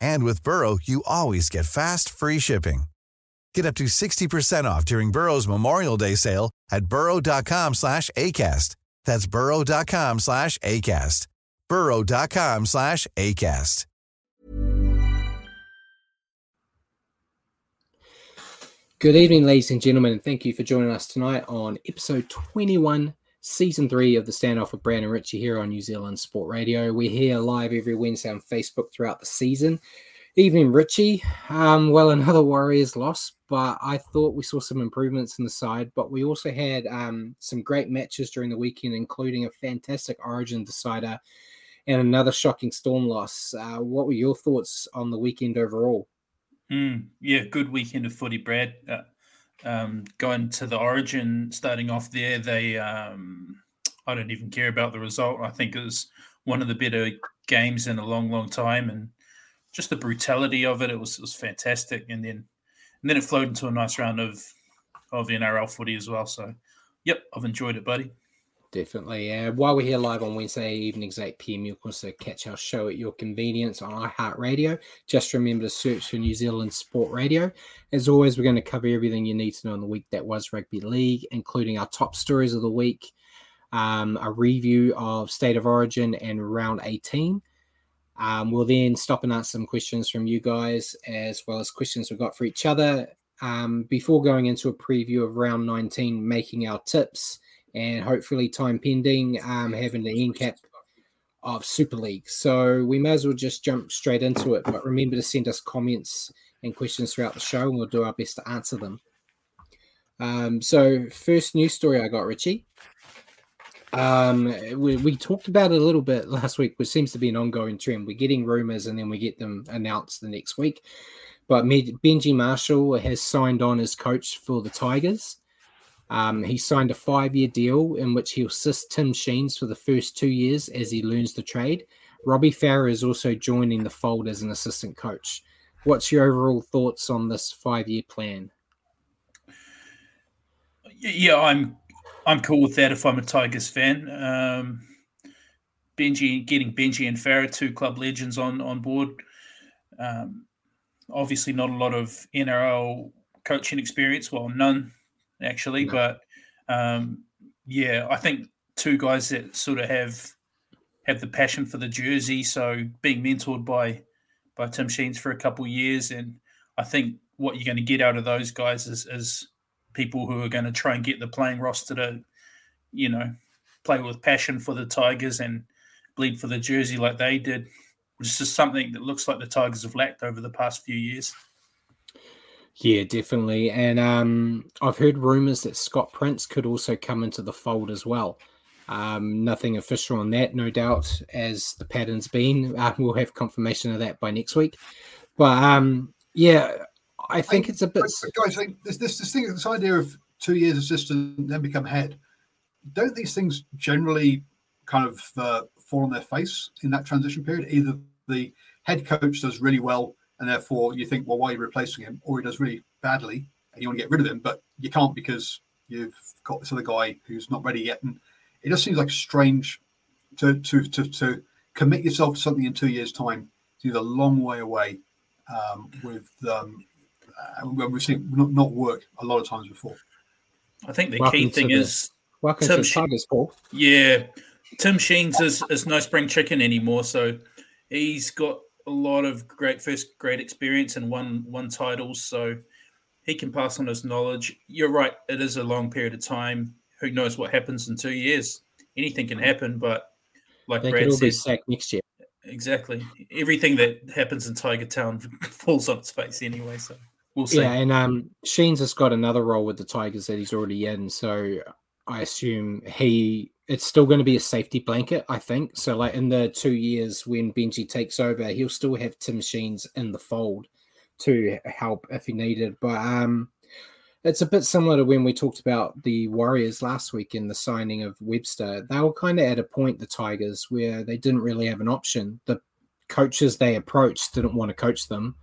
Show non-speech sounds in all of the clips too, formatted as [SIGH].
And with Burrow, you always get fast, free shipping. Get up to 60% off during Burrow's Memorial Day sale at burrow.com slash ACAST. That's burrow.com slash ACAST. burrow.com slash ACAST. Good evening, ladies and gentlemen, and thank you for joining us tonight on episode 21, season three of the standoff with Brandon Ritchie here on New Zealand Sport Radio. We're here live every Wednesday on Facebook throughout the season. Evening, Richie. Um, well, [LAUGHS] another Warriors loss, but I thought we saw some improvements in the side. But we also had um, some great matches during the weekend, including a fantastic Origin decider and another shocking Storm loss. Uh, what were your thoughts on the weekend overall? Mm, yeah, good weekend of footy, Brad. Uh, um, going to the Origin, starting off there, they um, I don't even care about the result. I think it was one of the better games in a long, long time, and just the brutality of it, it was it was fantastic. And then and then it flowed into a nice round of of NRL footy as well. So, yep, I've enjoyed it, buddy. Definitely. Uh, while we're here live on Wednesday evenings, 8 p.m., you can also catch our show at your convenience on iHeartRadio. Just remember to search for New Zealand Sport Radio. As always, we're going to cover everything you need to know in the week that was rugby league, including our top stories of the week, um, a review of State of Origin and Round 18. Um, we'll then stop and answer some questions from you guys, as well as questions we've got for each other. Um, before going into a preview of Round 19, making our tips and hopefully time pending um, having the end cap of Super League. So we may as well just jump straight into it. But remember to send us comments and questions throughout the show, and we'll do our best to answer them. Um, so first news story I got, Richie. Um, we, we talked about it a little bit [LAUGHS] last week, which seems to be an ongoing trend. We're getting rumors and then we get them announced the next week. But Benji Marshall has signed on as coach for the Tigers. Um, he signed a five year deal in which he'll assist Tim Sheens for the first two years as he learns the trade. Robbie Farah is also joining the fold as an assistant coach. What's your overall thoughts on this five year plan? Yeah, I'm I'm cool with that if I'm a Tigers fan. Um, Benji getting Benji and Farah, two club legends on on board. Um, obviously, not a lot of NRL coaching experience. Well, none actually. No. But um, yeah, I think two guys that sort of have have the passion for the jersey. So being mentored by by Tim Sheens for a couple of years, and I think what you're going to get out of those guys is, is people who are going to try and get the playing roster to, you know, play with passion for the Tigers and bleed for the jersey like they did, which is just something that looks like the Tigers have lacked over the past few years. Yeah, definitely. And um, I've heard rumors that Scott Prince could also come into the fold as well. Um, nothing official on that, no doubt, as the pattern's been. Uh, we'll have confirmation of that by next week. But um, yeah, I think I, it's a bit. Guys, this, this this thing, this idea of two years assistant then become head. Don't these things generally kind of uh, fall on their face in that transition period? Either the head coach does really well and therefore you think, well, why are you replacing him? Or he does really badly, and you want to get rid of him, but you can't because you've got this other guy who's not ready yet. And it just seems like strange to to to, to commit yourself to something in two years' time. It's a long way away um, with um, uh, we've seen not, not work a lot of times before. I think the Welcome key to thing the- is Welcome Tim to Sheen- Tigers, Paul. Yeah, Tim Sheens is, is no spring chicken anymore. So he's got a lot of great first grade experience and won won titles. So he can pass on his knowledge. You're right; it is a long period of time. Who knows what happens in two years? Anything can happen. But like They Brad could all be sacked next year. exactly everything that happens in Tiger Town [LAUGHS] falls on its face anyway. So we'll see. Yeah, and um, Sheens has got another role with the Tigers that he's already in, so I assume he it's still going to be a safety blanket. I think so. Like in the two years when Benji takes over, he'll still have Tim Sheens in the fold to help if he needed. But um, it's a bit similar to when we talked about the Warriors last week in the signing of Webster. They were kind of at a point the Tigers where they didn't really have an option. The coaches they approached didn't want to coach them.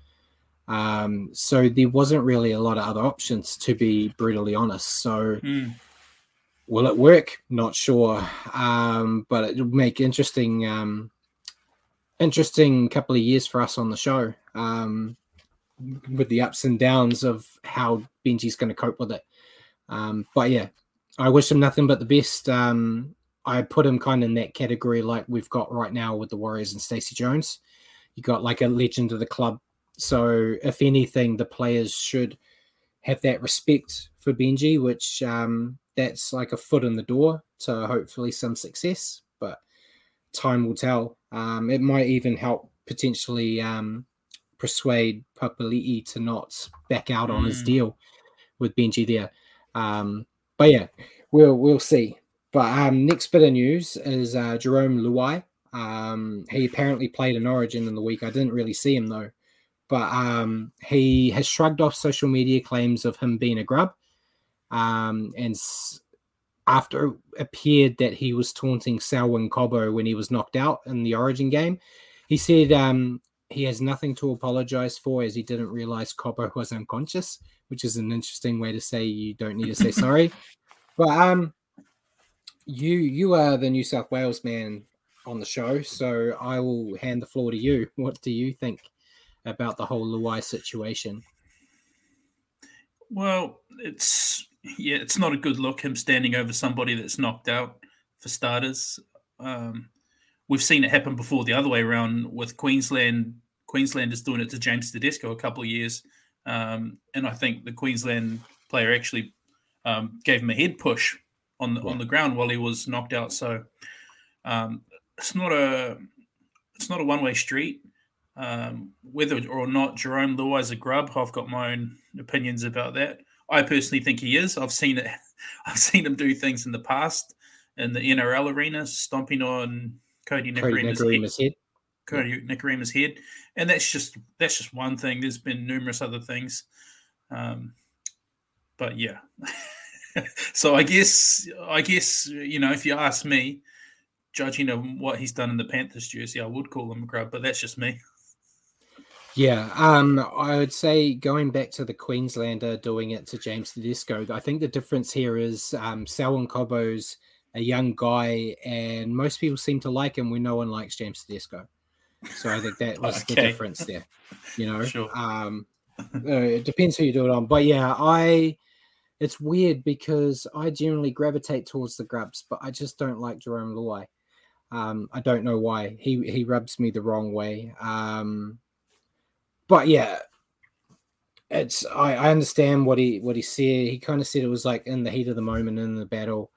Um, so there wasn't really a lot of other options, to be brutally honest. So Mm. Will it work? Not sure. Um, but it'll make interesting, um, interesting couple of years for us on the show. Um, with the ups and downs of how Benji's going to cope with it. Um, but yeah, I wish him nothing but the best. Um, I put him kind of in that category like we've got right now with the Warriors and Stacey Jones. You got like a legend of the club. So if anything, the players should have that respect for Benji, which um, that's like a foot in the door to hopefully some success. But time will tell. Um, it might even help potentially um, persuade Papali'i to not back out on his Mm. deal with Benji there. Um, but yeah, we'll we'll see. But um, next bit of news is uh, Jerome Luai. Um, he apparently played in Origin in the week. I didn't really see him though, but um, he has shrugged off social media claims of him being a grub. Um, and s- after it appeared that he was taunting Selwyn Cobbo when he was knocked out in the Origin game, he said um, he has nothing to apologize for as he didn't realize Cobbo was unconscious, which is an interesting way to say you don't need to say [LAUGHS] sorry. But um, you you are the New South Wales man on the show, so I will hand the floor to you. What do you think about the whole Luai situation? Well, it's yeah, it's not a good look him standing over somebody that's knocked out for starters. Um, we've seen it happen before the other way around with Queensland. Queensland is doing it to James Tedesco a couple of years, um, and I think the Queensland player actually um, gave him a head push on the on the ground while he was knocked out. So um, it's not a it's not a one way street. Um, whether or not Jerome Luai a grub, I've got my own opinions about that. I personally think he is. I've seen it. [LAUGHS] I've seen him do things in the past in the NRL arena, stomping on Cody Cody head, head. Cody Nikorima's head, and that's just that's just one thing. There's been numerous other things, um, but yeah. [LAUGHS] so I guess I guess you know if you ask me, judging on what he's done in the Panthers jersey, I would call him a grub, but that's just me. Yeah, um, I would say going back to the Queenslander doing it to James Tedesco, I think the difference here is um, Selwyn Cobbo's a young guy, and most people seem to like him when no one likes James Tedesco. So I think that [LAUGHS] was the difference there. You know, Sure. um, it depends who you do it on, but yeah, I. It's weird because I generally gravitate towards the grubs, but I just don't like Jerome Luai. Um, I don't know why. He he rubs me the wrong way. Um, but yeah, it's I, I understand what he what he said. He kind of said it was like in the heat of the moment in the battle.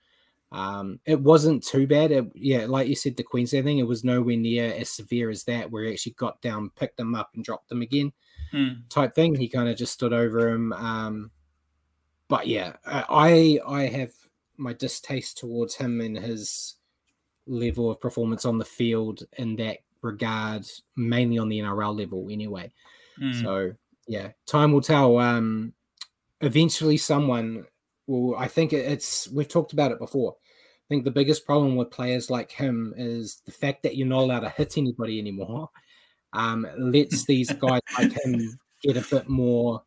Um, it wasn't too bad. It, yeah, like you said, the Queensland thing, it was nowhere near as severe as that, where he actually got down, picked them up, and dropped them again, Hmm. type thing. He kind of just stood over him. Um, but yeah, I I have my distaste towards him and his level of performance on the field in that regard, mainly on the NRL level, anyway. Hmm. So yeah, time will tell. Um, eventually, someone will. I think it's. We've talked about it before. I think the biggest problem with players like him is the fact that you're not allowed to hit anybody anymore. Um, lets [LAUGHS] these guys like him get a bit more.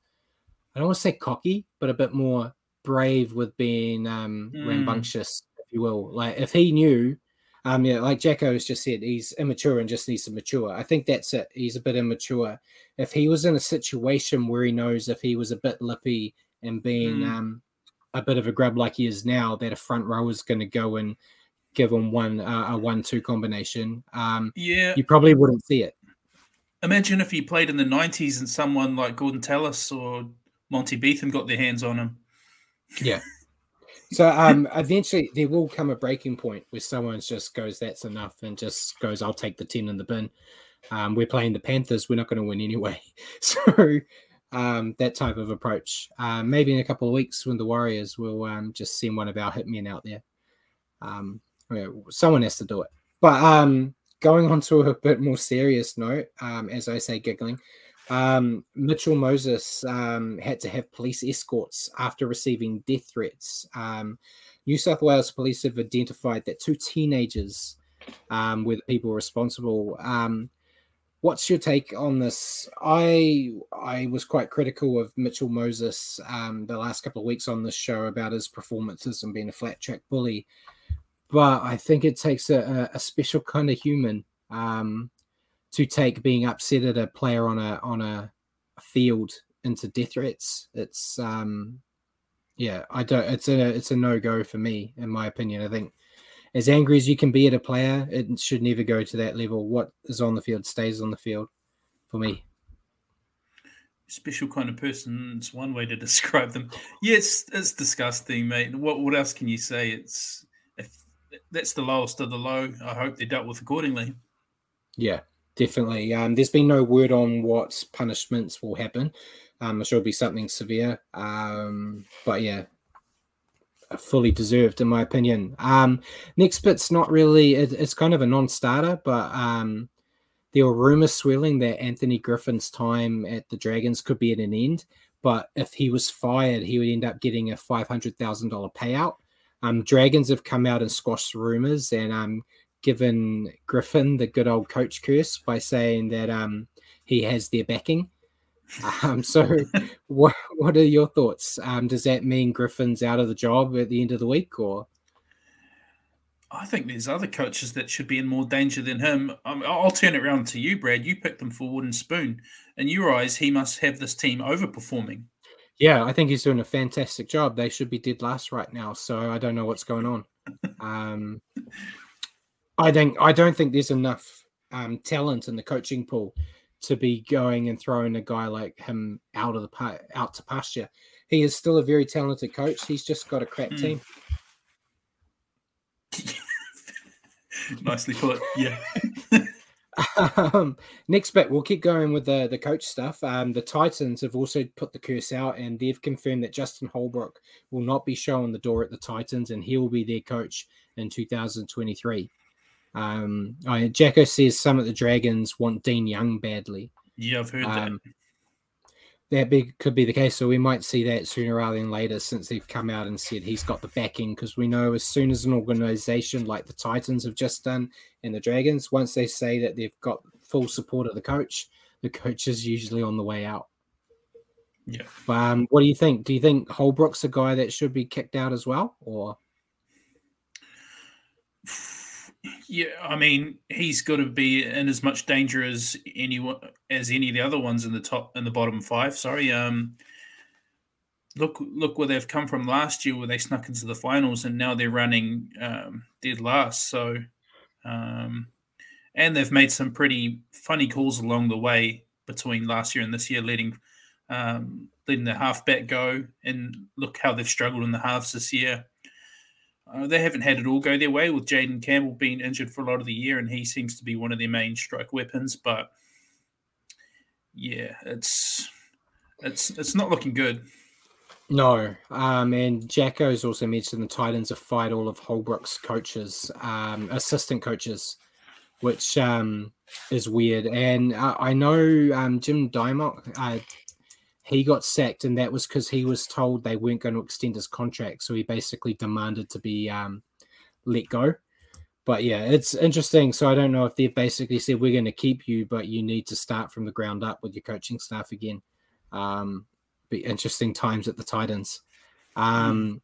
I don't want to say cocky, but a bit more brave with being um, Mm. rambunctious, if you will. Like if he knew, um, yeah, like Jacko has just said, he's immature and just needs to mature. I think that's it. He's a bit immature. If he was in a situation where he knows if he was a bit lippy and being Mm. um, a bit of a grub like he is now, that a front row is going to go and give him one uh, a one-two combination. Um, Yeah. you probably wouldn't see it. Imagine if he played in the 90s and someone like Gordon Tallis or Monty Betham got their hands on him. Yeah. [LAUGHS] So um, eventually there will come a breaking point where someone just goes, "That's enough," and just goes, "I'll take the ten in the bin." Um, we're playing the Panthers. We're not going to win anyway. [LAUGHS] So um, that type of approach. Um, maybe in a couple of weeks when the Warriors will um, just send one of our hitmen out there. Um, someone has to do it. But um, going on to a bit more serious note, um, as I say, giggling. Um, Mitchell Moses um, had to have police escorts after receiving death threats. Um, New South Wales police have identified that two teenagers um, were the people responsible. Um, what's your take on this? I I was quite critical of Mitchell Moses um, the last couple of weeks on this show about his performances and being a flat track bully, but I think it takes a, a, special kind of human um, to take being upset at a player on a on a field into death threats. It's um, yeah, I don't. It's a it's a no go for me, in my opinion. I think as angry as you can be at a player, it should never go to that level. What is on the field stays on the field for me. Special kind of person. It's one way to [LAUGHS] describe them. Yeah, it's, it's disgusting, mate. What what else can you say? It's if that's the lowest of the low. I hope they're dealt with accordingly. Yeah, definitely. Um, there's been no word on what punishments will happen. Um, I'm sure it'll be something severe. Um, but yeah, fully deserved in my opinion. Um, next bit's not really. It, it's kind of a non-starter, but um, there were rumors swirling that Anthony Griffin's time at the Dragons could be at an end. But if he was fired, he would end up getting a five hundred thousand dollar payout. Um, Dragons have come out and squashed rumors and um, given Griffin the good old coach curse by saying that um, he has their backing. Um, so, [LAUGHS] what what are your thoughts? Um, does that mean Griffin's out of the job at the end of the week, or I think there's other coaches that should be in more danger than him. Um, I'll turn it around to you, Brad. You picked them for wooden spoon. In your eyes, he must have this team overperforming. Yeah, I think he's doing a fantastic job. They should be dead last right now, so I don't know what's going on. [LAUGHS] Um, I think I don't think there's enough um, talent in the coaching pool to be going and throwing a guy like him out of the pa- out to pasture. He is still a very talented coach. He's just got a crap Hmm. team. [LAUGHS] Nicely put. Yeah. [LAUGHS] um, next bit, we'll keep going with the the coach stuff. Um, the Titans have also put the curse out, and they've confirmed that Justin Holbrook will not be showing the door at the Titans, and he will be their coach in 2023. Um, I, Jacko says some of the Dragons want Dean Young badly. Yeah, I've heard Um, that be, could be the case. So we might see that sooner rather than later since they've come out and said he's got the backing. Because we know as soon as an organization like the Titans have just done and the Dragons, once they say that they've got full support of the coach, the coach is usually on the way out. Yeah. Um, what do you think? Do you think Holbrook's a guy that should be kicked out as well? Or Yeah, I mean, he's got to be in as much danger as anyone as any of the other ones in the top in the bottom five. Sorry. Um, look, look where they've come from last year, where they snuck into the finals, and now they're running um, dead last. So, um, and they've made some pretty funny calls along the way between last year and this year, letting um, letting the halfback go, and look how they've struggled in the halves this year. Uh, they haven't had it all go their way with Jayden Campbell being injured for a lot of the year, and he seems to be one of their main strike weapons. But yeah, it's it's it's not looking good. No, um, and Jacko's also mentioned the Titans have fired all of Holbrook's coaches, um, assistant coaches, which um, is weird. And I, I know um, Jim Dymock, uh, he got sacked, and that was because he was told they weren't going to extend his contract, so he basically demanded to be um, let go. But yeah, it's interesting. So I don't know if they've basically said we're going to keep you, but you need to start from the ground up with your coaching staff again. Um, be interesting times at the Titans. Um,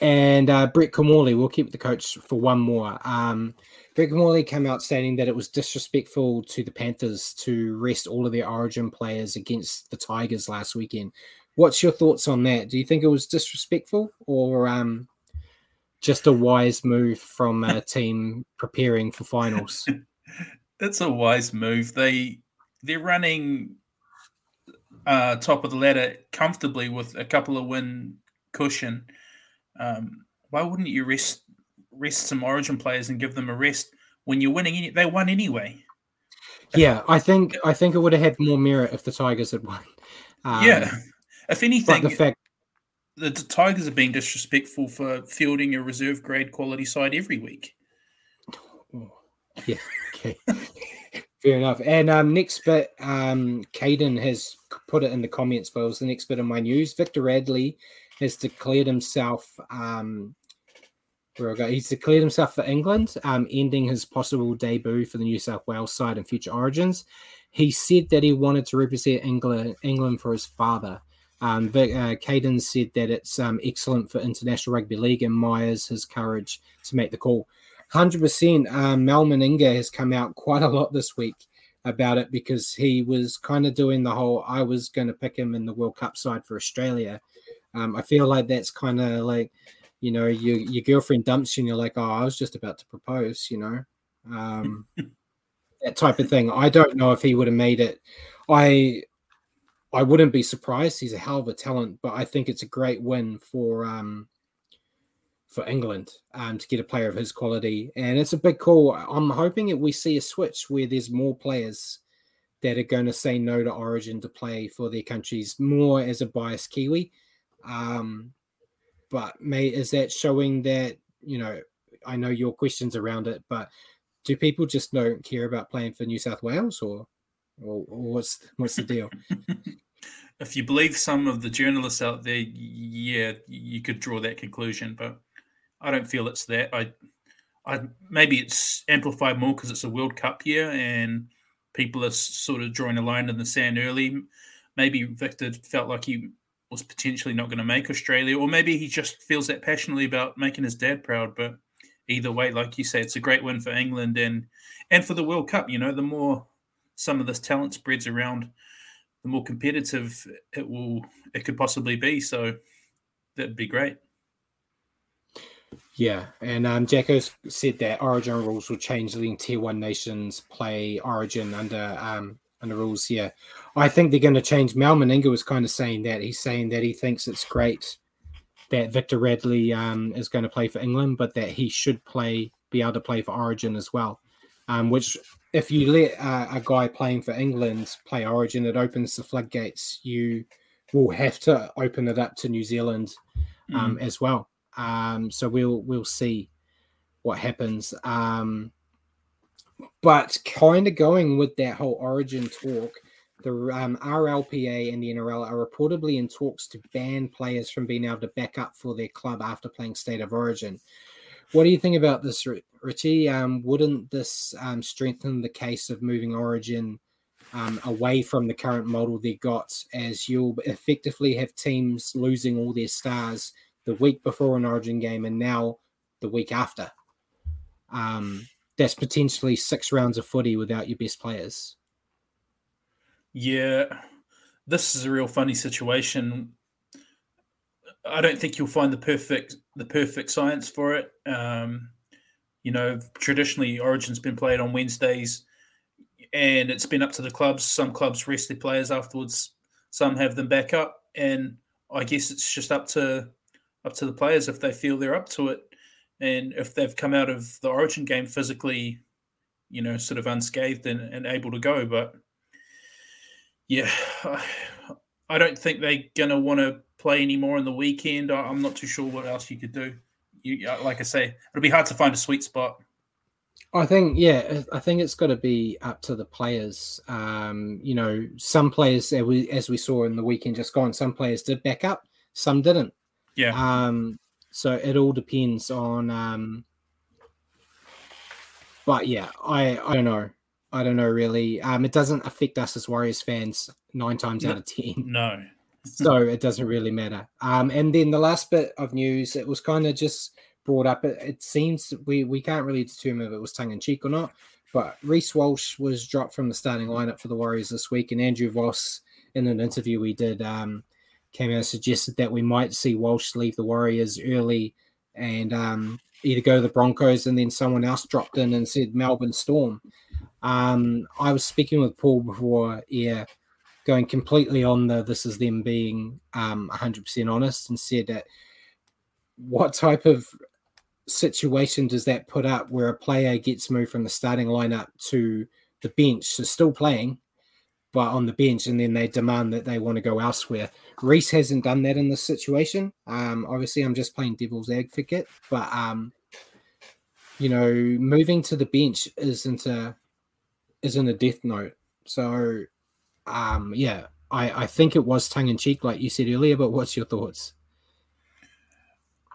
and uh, Brett Kimmorley, we'll keep the coach for one more. Um, Brett Kimmorley came out stating that it was disrespectful to the Panthers to rest all of their Origin players against the Tigers last weekend, what's your thoughts on that? Do you think it was disrespectful or um, just a wise move from a [LAUGHS] team preparing for finals? [LAUGHS] That's a wise move. They they're running uh, top of the ladder comfortably with a couple of win cushion. Um, why wouldn't you rest rest some Origin players and give them a rest when you're winning? Any- They won anyway. Yeah, I think I think it would have had more merit if the Tigers had won. Um, yeah, if anything, the fact the, Tigers are being disrespectful for fielding a reserve grade quality side every week. Yeah, okay. Fair enough. And um, next bit, um, Caden has put it in the comments, but it was the next bit of my news. Victor Radley has declared himself. Um, he's declared himself for England, um, ending his possible debut for the New South Wales side in future Origins. He said that he wanted to represent England, England for his father. Um, Vic, uh, Caden said that it's um, excellent for International Rugby League and Myers his courage to make the call. 100%. Um, Mal Meninga has come out quite a lot this week about it because he was kind of doing the whole I was going to pick him in the World Cup side for Australia. Um, I feel like that's kind of like, you know, your, your girlfriend dumps you and you're like, oh, I was just about to propose, you know, um, [LAUGHS] that type of thing. I don't know if he would have made it. I I wouldn't be surprised. He's a hell of a talent, but I think it's a great win for um, for England um, to get a player of his quality, and it's a big call. I'm hoping that we see a switch where there's more players that are going to say no to Origin to play for their countries more as a biased Kiwi. Um, but may is that showing that you know? I know your questions around it, but do people just don't care about playing for New South Wales, or, or, or what's what's the deal? [LAUGHS] if you believe some of the journalists out there, yeah, you could draw that conclusion, but I don't feel it's that. I, I maybe it's amplified more because it's a World Cup year and people are sort of drawing a line in the sand early. Maybe Victor felt like he was potentially not going to make Australia, or maybe he just feels that passionately about making his dad proud. But either way, like you say, it's a great win for England and and for the World Cup. You know, the more some of this talent spreads around, the more competitive it will it could possibly be. So that'd be great. Yeah, and um, Jacko said that Origin rules will change, letting Tier One nations play Origin under um, under rules. Yeah, I think they're going to change. Mal Meninga was kind of saying that. He's saying that he thinks it's great that Victor Radley um, is going to play for England, but that he should play, be able to play for Origin as well. Um, which, if you let uh, a guy playing for England play Origin, it opens the floodgates. You will have to open it up to New Zealand um, mm. as well. Um, so we'll we'll see what happens. Um, but kind of going with that whole origin talk, the um, RLPA and the NRL are reportedly in talks to ban players from being able to back up for their club after playing state of origin. What do you think about this, Richie? Um, wouldn't this um, strengthen the case of moving Origin um, away from the current model they've got, as you'll effectively have teams losing all their stars the week before an Origin game and now the week after. Um, that's potentially six rounds of footy without your best players. Yeah, this is a real funny situation. I don't think you'll find the perfect the perfect science for it. Um, you know, traditionally Origin's been played on Wednesdays, and it's been up to the clubs. Some clubs rest their players afterwards. Some have them back up, and I guess it's just up to up to the players if they feel they're up to it, and if they've come out of the Origin game physically, you know, sort of unscathed and, and able to go. But yeah, [SIGHS] I don't think they're gonna want to play anymore in the weekend. I'm not too sure what else you could do. You, like I say, it'll be hard to find a sweet spot. I think, yeah, I think it's got to be up to the players. Um, you know, some players, as we saw in the weekend just gone, some players did back up, some didn't. Yeah. Um, so it all depends on. Um, but yeah, I I don't know. I don't know really. Um, it doesn't affect us as Warriors fans nine times no, out of ten. No. [LAUGHS] so it doesn't really matter. Um, and then the last bit of news, it was kind of just brought up. It, it, seems we we can't really determine if it was tongue in cheek or not. But Reece Walsh was dropped from the starting lineup for the Warriors this week, and Andrew Voss, in an interview we did, um, came out and suggested that we might see Walsh leave the Warriors early and um, either go to the Broncos, and then someone else dropped in and said Melbourne Storm. Um, I was speaking with Paul before, yeah, going completely on the this is them being um, 100% honest and said that what type of situation does that put up where a player gets moved from the starting lineup to the bench, so still playing, but on the bench, and then they demand that they want to go elsewhere? Reece hasn't done that in this situation. Um, obviously, I'm just playing devil's advocate, but um, you know, moving to the bench isn't a isn't a death note. So, um, yeah, I I think it was tongue in cheek, like you said earlier. But what's your thoughts?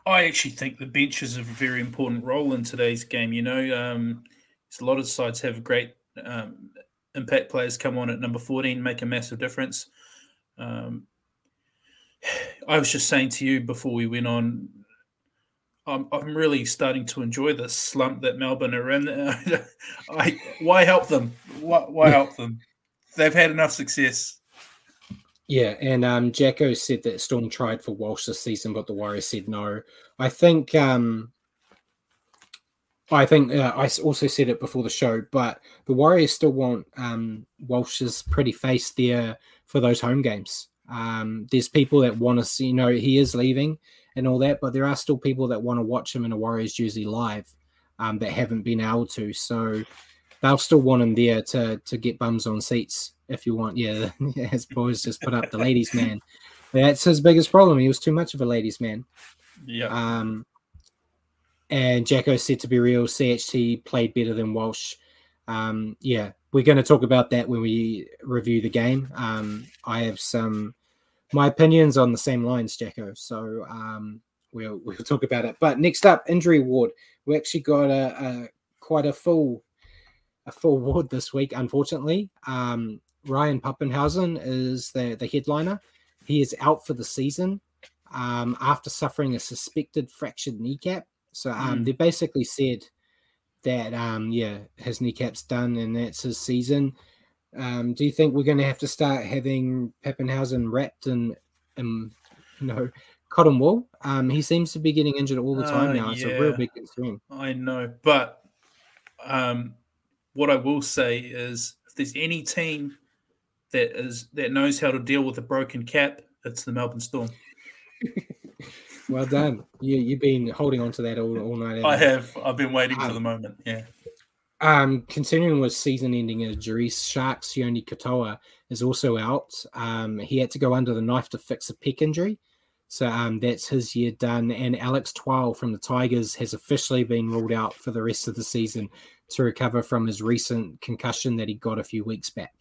I actually think the bench is a very important role in today's game. You know, um, a lot of sides have great um, impact players come on at number 14, make a massive difference. Um, I was just saying to you before we went on, I'm, I'm really starting to enjoy this slump that Melbourne are in. [LAUGHS] I, why help them? Why, why help them? They've had enough success. Yeah, and um, Jacko said that Storm tried for Walsh this season, but the Warriors said no. I think um, I think uh, I also said it before the show, but the Warriors still want um, Walsh's pretty face there for those home games. Um, there's people that want to see, you know, he is leaving and all that, but there are still people that want to watch him in a Warriors jersey live um, that haven't been able to. So they'll still want him there to to get bums on seats if you want. Yeah, [LAUGHS] as boys just put up the ladies' man. That's his biggest problem. He was too much of a ladies' man. Yeah. Um, and Jacko said to be real, CHT played better than Walsh. Um, yeah, we're going to talk about that when we review the game. Um, I have some my opinions on the same lines, Jacko. So um, we'll we'll talk about it. But next up, injury ward. We actually got a, a quite a full a full ward this week. Unfortunately, um, Ryan Papenhuyzen is the the headliner. He is out for the season um, after suffering a suspected fractured kneecap. So um, mm. they basically said that um, yeah, his kneecap's done and that's his season. Um, do you think we're going to have to start having Papenhuyzen wrapped in, in you know, cotton wool? Um, he seems to be getting injured all the time uh, now. It's yeah, a real big concern. I know, but um, what I will say is, if there's any team that is that knows how to deal with a broken cap, it's the Melbourne Storm. [LAUGHS] well done. You you've been holding on to that all, all night. I have. I've been waiting um, for the moment. Yeah. Um, continuing with season-ending injuries, Sharks Sione Katoa is also out. Um, he had to go under the knife to fix a pec injury, so um, that's his year done. And Alex Twal from the Tigers has officially been ruled out for the rest of the season to recover from his recent concussion that he got a few weeks back.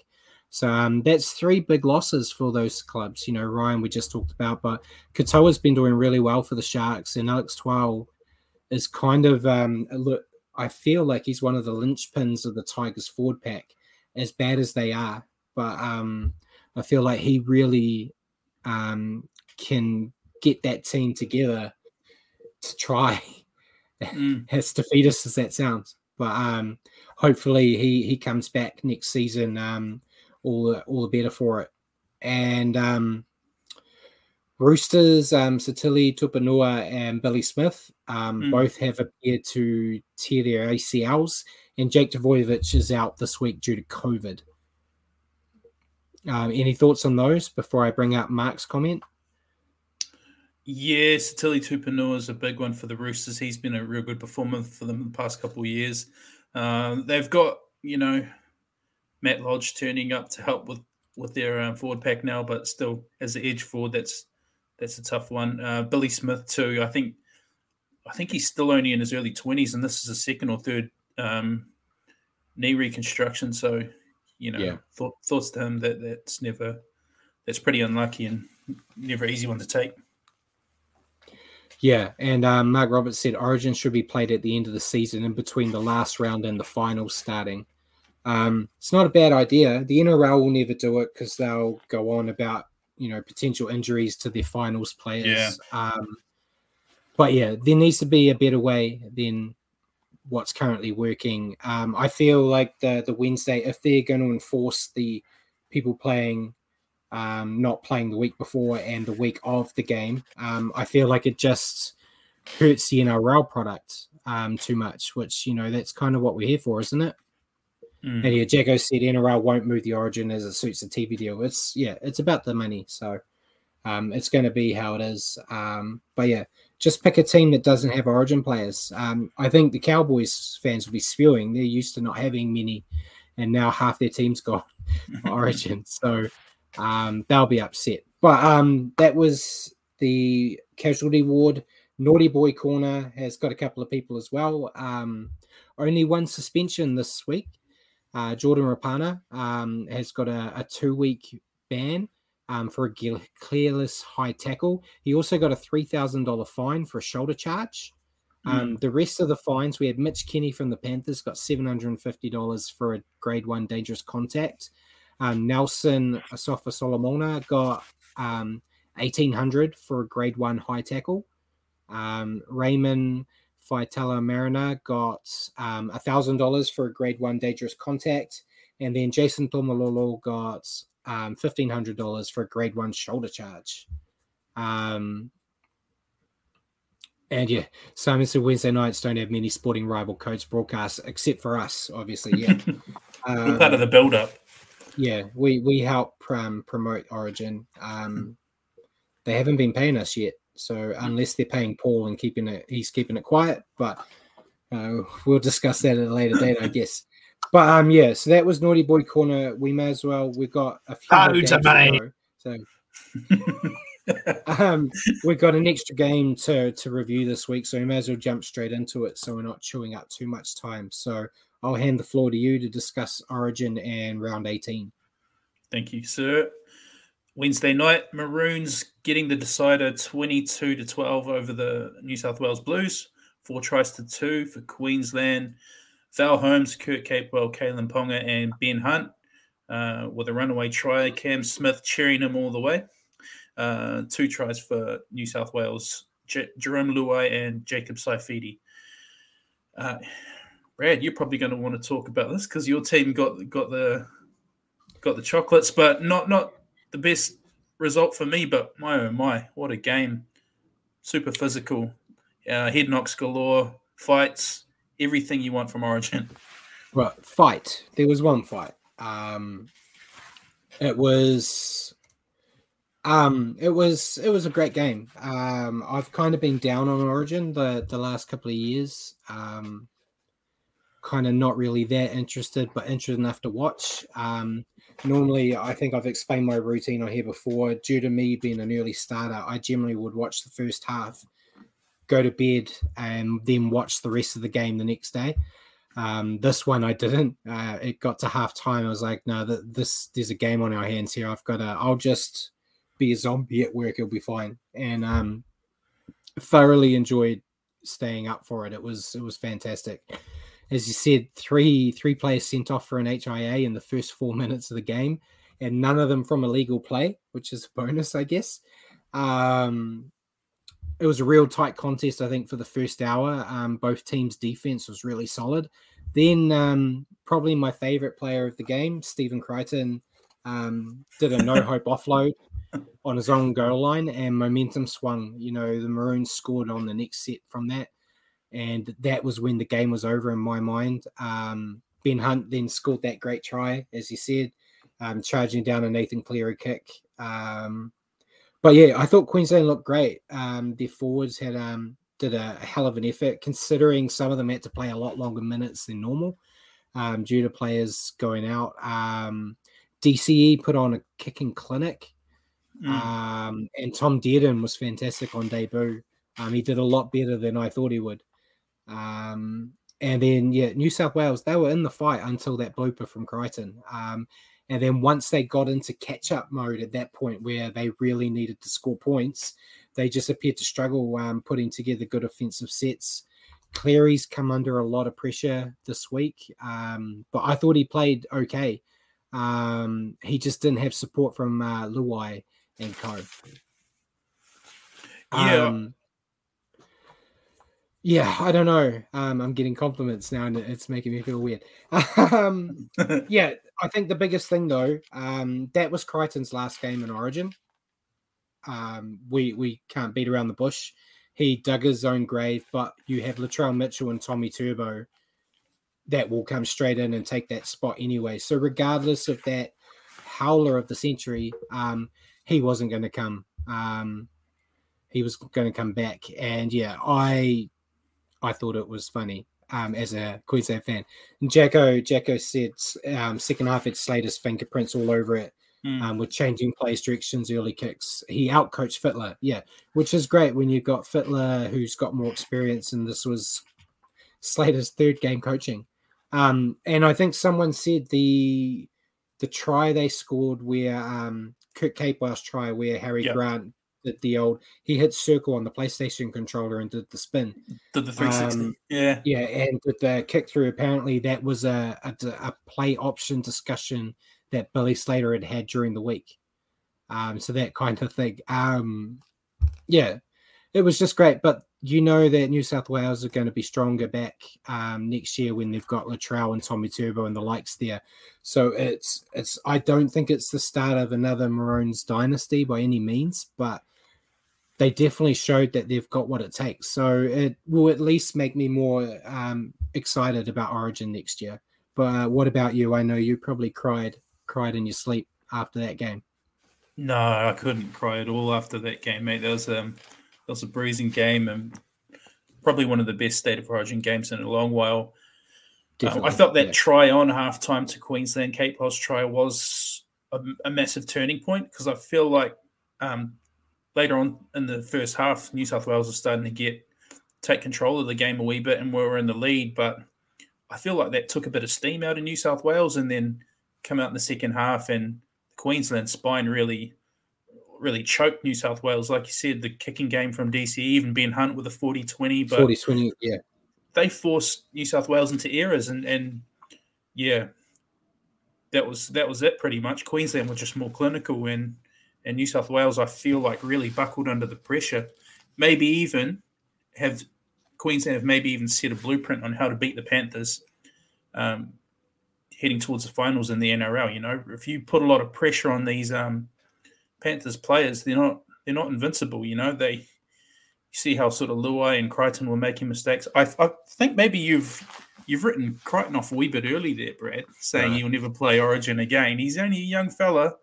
So um, that's three big losses for those clubs. You know, Ryan, we just talked about, but Katoa's been doing really well for the Sharks, and Alex Twal is kind of um, look. I feel like he's one of the linchpins of the Tigers forward pack, as bad as they are. But um, I feel like he really um, can get that team together to try, mm. [LAUGHS] as defeatist as that sounds. But um, hopefully he he comes back next season. All the, all the better for it. And um, Roosters, um, Sitili Tupouniua and Billy Smith um, mm. both have appeared to tear their ACLs, and Jake Trbojevic is out this week due to COVID. Um, any thoughts on those before I bring up Mark's comment? Yeah, Sitili Tupouniua is a big one for the Roosters. He's been a real good performer for them the past couple of years. Uh, they've got, you know, Matt Lodge turning up to help with with their um, forward pack now, but still as the edge forward, that's that's a tough one. Uh, Billy Smith too. I think I think he's still only in his early twenties, and this is a second or third um, knee reconstruction. So you know, yeah. th- thoughts to him that that's never that's pretty unlucky and never easy one to take. Yeah, and um, Mark Roberts said Origin should be played at the end of the season in between the last round and the final starting. Um, it's not a bad idea. The NRL will never do it because they'll go on about you know potential injuries to their finals players. Yeah. Um, but yeah, there needs to be a better way than what's currently working. Um, I feel like the the Wednesday, if they're going to enforce the people playing um, not playing the week before and the week of the game. Um, I feel like it just hurts the NRL product um, too much, which, you know, that's kind of what we're here for, isn't it? Mm. And yeah, Jacko said NRL won't move the origin as it suits the TV deal. It's, yeah, it's about the money. So um, it's going to be how it is. Um, but yeah, just pick a team that doesn't have origin players. Um, I think the Cowboys fans will be spewing. They're used to not having many, and now half their team's [LAUGHS] got [LAUGHS] origin. So um, they'll be upset. But um, that was the casualty ward. Naughty Boy Corner has got a couple of people as well. Um, only one suspension this week. Uh, Jordan Rapana um, has got a, a two week ban um, for a clearless high tackle. He also got a $3,000 fine for a shoulder charge. Um, The rest of the fines, we had Mitch Kenny from the Panthers got $750 for a grade one dangerous contact. Um, Nelson Asofa Solomona got um, 1800 for a grade one high tackle. Um, Raymond Faitala Mariner got um, $1,000 for a grade one dangerous contact. And then Jason Taumalolo got um, $1,500 for a grade one shoulder charge. Um, and yeah, Simon said Wednesday nights don't have many sporting rival codes broadcasts except for us, obviously. Yeah. [LAUGHS] We're part of the build up. Yeah, we we help um, promote Origin. Um, they haven't been paying us yet, so unless they're paying Paul and keeping it, he's keeping it quiet. But uh, we'll discuss that at a later date, I [LAUGHS] guess. But um, yeah, so that was Naughty Boy Corner. We may as well. We've got a few more Loads of games to money. so [LAUGHS] um, we've got an extra game to to review this week, so we may as well jump straight into it, so we're not chewing up too much time. So I'll hand the floor to you to discuss Origin and round eighteen. Thank you, sir. Wednesday night, Maroons getting the decider 22 to 12 over the New South Wales Blues. Four tries to two for Queensland. Val Holmes, Kurt Capewell, Kalyn Ponga, and Ben Hunt uh, with a runaway try. Cam Smith cheering him all the way. Uh, two tries for New South Wales. J- Jerome Luai and Jacob Saifiti. Uh, Brad, you're probably going to want to talk about this because your team got got the got the chocolates, but not not the best result for me. But my oh my, what a game! Super physical, uh, head knocks galore, fights, everything you want from Origin. Right, fight. There was one fight. Um, it was, um, it was it was a great game. Um, I've kind of been down on Origin the the last couple of years. Um, kind of not really that interested, but interested enough to watch. Um, normally, I think I've explained my routine on here before. Due to me being an early starter, I generally would watch the first half, go to bed, and then watch the rest of the game the next day. Um, this one I didn't. Uh, it got to half time. I was like, no, th- this there's a game on our hands here. I've got to. I'll just be a zombie at work. It'll be fine. And um, thoroughly enjoyed staying up for it. It was it was fantastic. As you said, three three players sent off for an HIA in the first four [LAUGHS] minutes of the game, and none of them from illegal play, which is a [LAUGHS] bonus, I guess. Um, it was a real tight contest, I think, for the first hour. Um, both teams' defense was really solid. Then, um, probably my favorite player of the game, Stephen Crichton, um, did a no [LAUGHS] hope offload on his own goal line, and momentum swung. You know, the Maroons scored on the next set from that, and that was when the game was over in my mind. Um, ben Hunt then scored that great try, as you said, um, charging down a Nathan Cleary kick. Um, but yeah, I thought Queensland looked great. Um, their forwards had um, did a, hell of an effort, considering some of them had to play a lot longer minutes than normal um, due to players going out. Um, DCE put on a kicking clinic, Mm. um, and Tom Dearden was fantastic on debut. Um, he did a lot better than I thought he would. Um, and then yeah, New South Wales they were in the fight until that blooper from Crichton. Um, and then once they got into catch up mode at that point where they really needed to score points, they just appeared to struggle um, putting together good offensive sets. Cleary's come under a lot of pressure this week, um, but I thought he played okay. Um, he just didn't have support from uh, Luai and Co. Yeah. Um, Yeah, I don't know. Um, I'm getting compliments now, and it's making me feel weird. [LAUGHS] um, [LAUGHS] yeah, I think the biggest thing though, um, that was Crichton's last game in Origin. Um, we we can't beat around the bush. He dug his own grave, but you have Latrell Mitchell and Tommy Turbo that will come straight in and take that spot anyway. So regardless of that howler of the century, um, he wasn't going to come. Um, he was going to come back, and yeah, I I thought it was funny um, as a Queensland fan. And Jacko Jacko said um, second half had Slater's fingerprints all over it. Mm. Um, with changing plays, directions, early kicks, he outcoached Fittler, yeah, which is great when you've got Fittler who's got more experience, and this was Slater's third game coaching. Um, and I think someone said the the try they scored where um, Kurt Capewell's try where Harry yep. Grant did the old he hit circle on the PlayStation controller and did the spin. Did the 360. Um, yeah. Yeah, and did the kick through. Apparently that was a, a, a play option discussion that Billy Slater had had during the week. Um, so that kind of thing. Um, yeah, it was just great. But you know that New South Wales are going to be stronger back um, next year when they've got Latrell and Tommy Turbo and the likes there. So it's it's I don't think it's the start of another Maroons dynasty by any means, but they definitely showed that they've got what it takes. So it will at least make me more um, excited about Origin next year. But uh, what about you? I know you probably cried cried in your sleep after that game. No, I couldn't cry at all after that game, mate. That was um that was a bruising game and probably one of the best state of origin games in a long while. Um, I thought that yeah. try on halftime to Queensland, Cape Capewell's try was a, a massive turning point because I feel like um, later on in the first half, New South Wales was starting to get take control of the game a wee bit and we were in the lead. But I feel like that took a bit of steam out of New South Wales and then come out in the second half and Queensland spine really really choked New South Wales. Like you said, the kicking game from DC, even Ben Hunt with a 40 20. But 40 20, yeah. They forced New South Wales into errors and, and yeah, that was that was it pretty much. Queensland were just more clinical and and New South Wales, I feel like really buckled under the pressure. Maybe even have Queensland have maybe even set a blueprint on how to beat the Panthers um, heading towards the finals in the NRL. You know, if you put a lot of pressure on these um, Panthers players, they're not they're not invincible. You know, they you see how sort of Luai and Crichton were making mistakes. I, I think maybe you've you've written Crichton off a wee bit early there, Brad, saying right. he'll never play Origin again. He's only a young fella.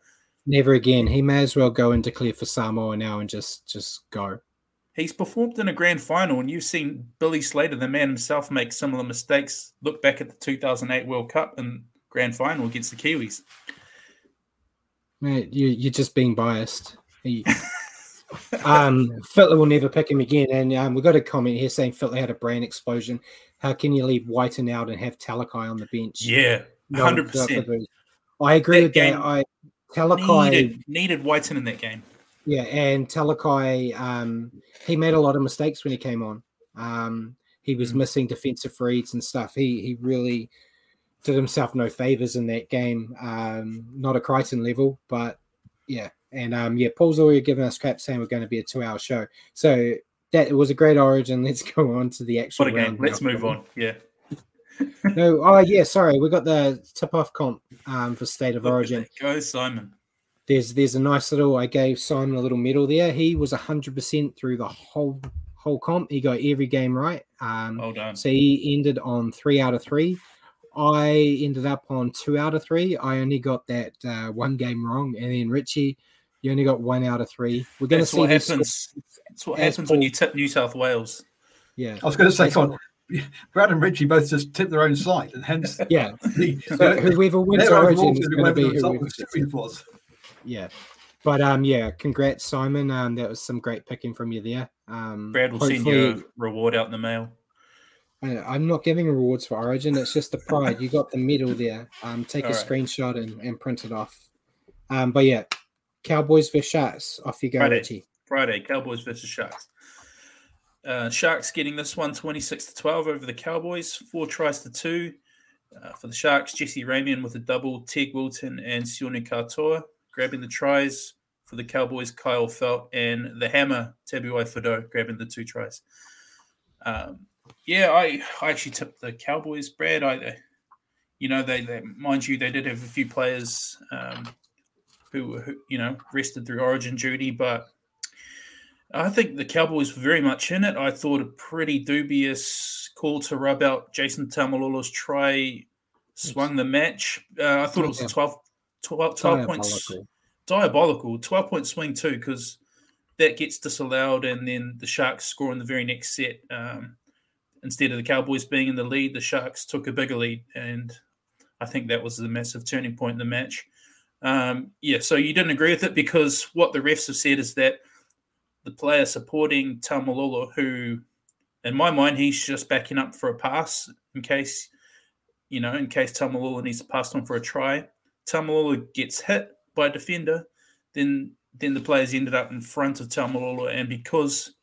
Never again. He may as well go and declare for Samoa now and just just go. He's performed in a grand final, and you've seen Billy Slater, the man himself, make similar mistakes. Look back at the 2008 World Cup and grand final against the Kiwis. Mate, you, you're just being biased. [LAUGHS] um, Fittler will never pick him again. And um, we've got a comment here saying Fittler had a brain explosion. How can you leave Wighton out and have Talakai on the bench? Yeah, hundred percent. I agree that with that. I Talakai needed, needed Wighton in that game. Yeah, and Talakai, um, he made a lot of mistakes when he came on. Um, he was mm. missing defensive reads and stuff. He he really did himself no favors in that game. Um, not a Crichton level, but yeah. And um, yeah, Paul's already given us crap saying we're going to be a two-hour show. So that it was a great origin. [LAUGHS] Let's go on to the actual. What a game! Let's move on. Yeah. No, oh yeah, sorry, we got the tip-off comp um, for State of Origin. Go Simon. There's there's a nice little. I gave Simon a little medal there. He was hundred percent through the whole whole comp. He got every game right. Um, well done. So he ended on three out of three. I ended up on two out of three. I only got that uh, one game wrong, and then Richie, you only got one out of three. We're going to see what happens. That's what happens when you tip New South Wales. Yeah, I was going to say, on, [LAUGHS] Brad and Richie both just tip their own side, and hence, [LAUGHS] yeah. [LAUGHS] the, so whoever wins Origin is going to be whoever. Yeah, but um, yeah, congrats, Simon. Um, that was some great picking from you there. Um, Brad will send you a reward out in the mail. I'm not giving rewards for Origin. It's just the pride. You got the medal there. Um, take All a right. screenshot and, and print it off. Um, but yeah, Cowboys versus Sharks. Off you go, Friday. Richie. Friday, Cowboys versus Sharks. Uh, Sharks getting this one 26 to 12 over the Cowboys, four tries to two. Uh, for the Sharks, Jesse Ramien with a double, Teig Wilton and Sione Katoa grabbing the tries. For the Cowboys, Kyle Feldt and the hammer, Tabuai Fidow grabbing the two tries. Um, yeah, I, I actually tipped the Cowboys, Brad. I, you know, they, they mind you, they did have a few players um, who, who, you know, rested through Origin duty, but I think the Cowboys were very much in it. I thought a pretty dubious call to rub out Jason Taumalolo's try swung the match. Uh, I thought it was a 12, 12, 12 points diabolical 12 point swing too because that gets disallowed and then the Sharks score in the very next set. Um, instead of the Cowboys being in the lead, the Sharks took a bigger lead, and I think that was the massive turning point in the match. Um, yeah, so you didn't agree with it because what the refs have said is that the player supporting Taumalolo, who, in my mind, he's just backing up for a pass in case, you know, in case Taumalolo needs to pass on for a try. Taumalolo gets hit by a defender, then then the players ended up in front of Taumalolo, and because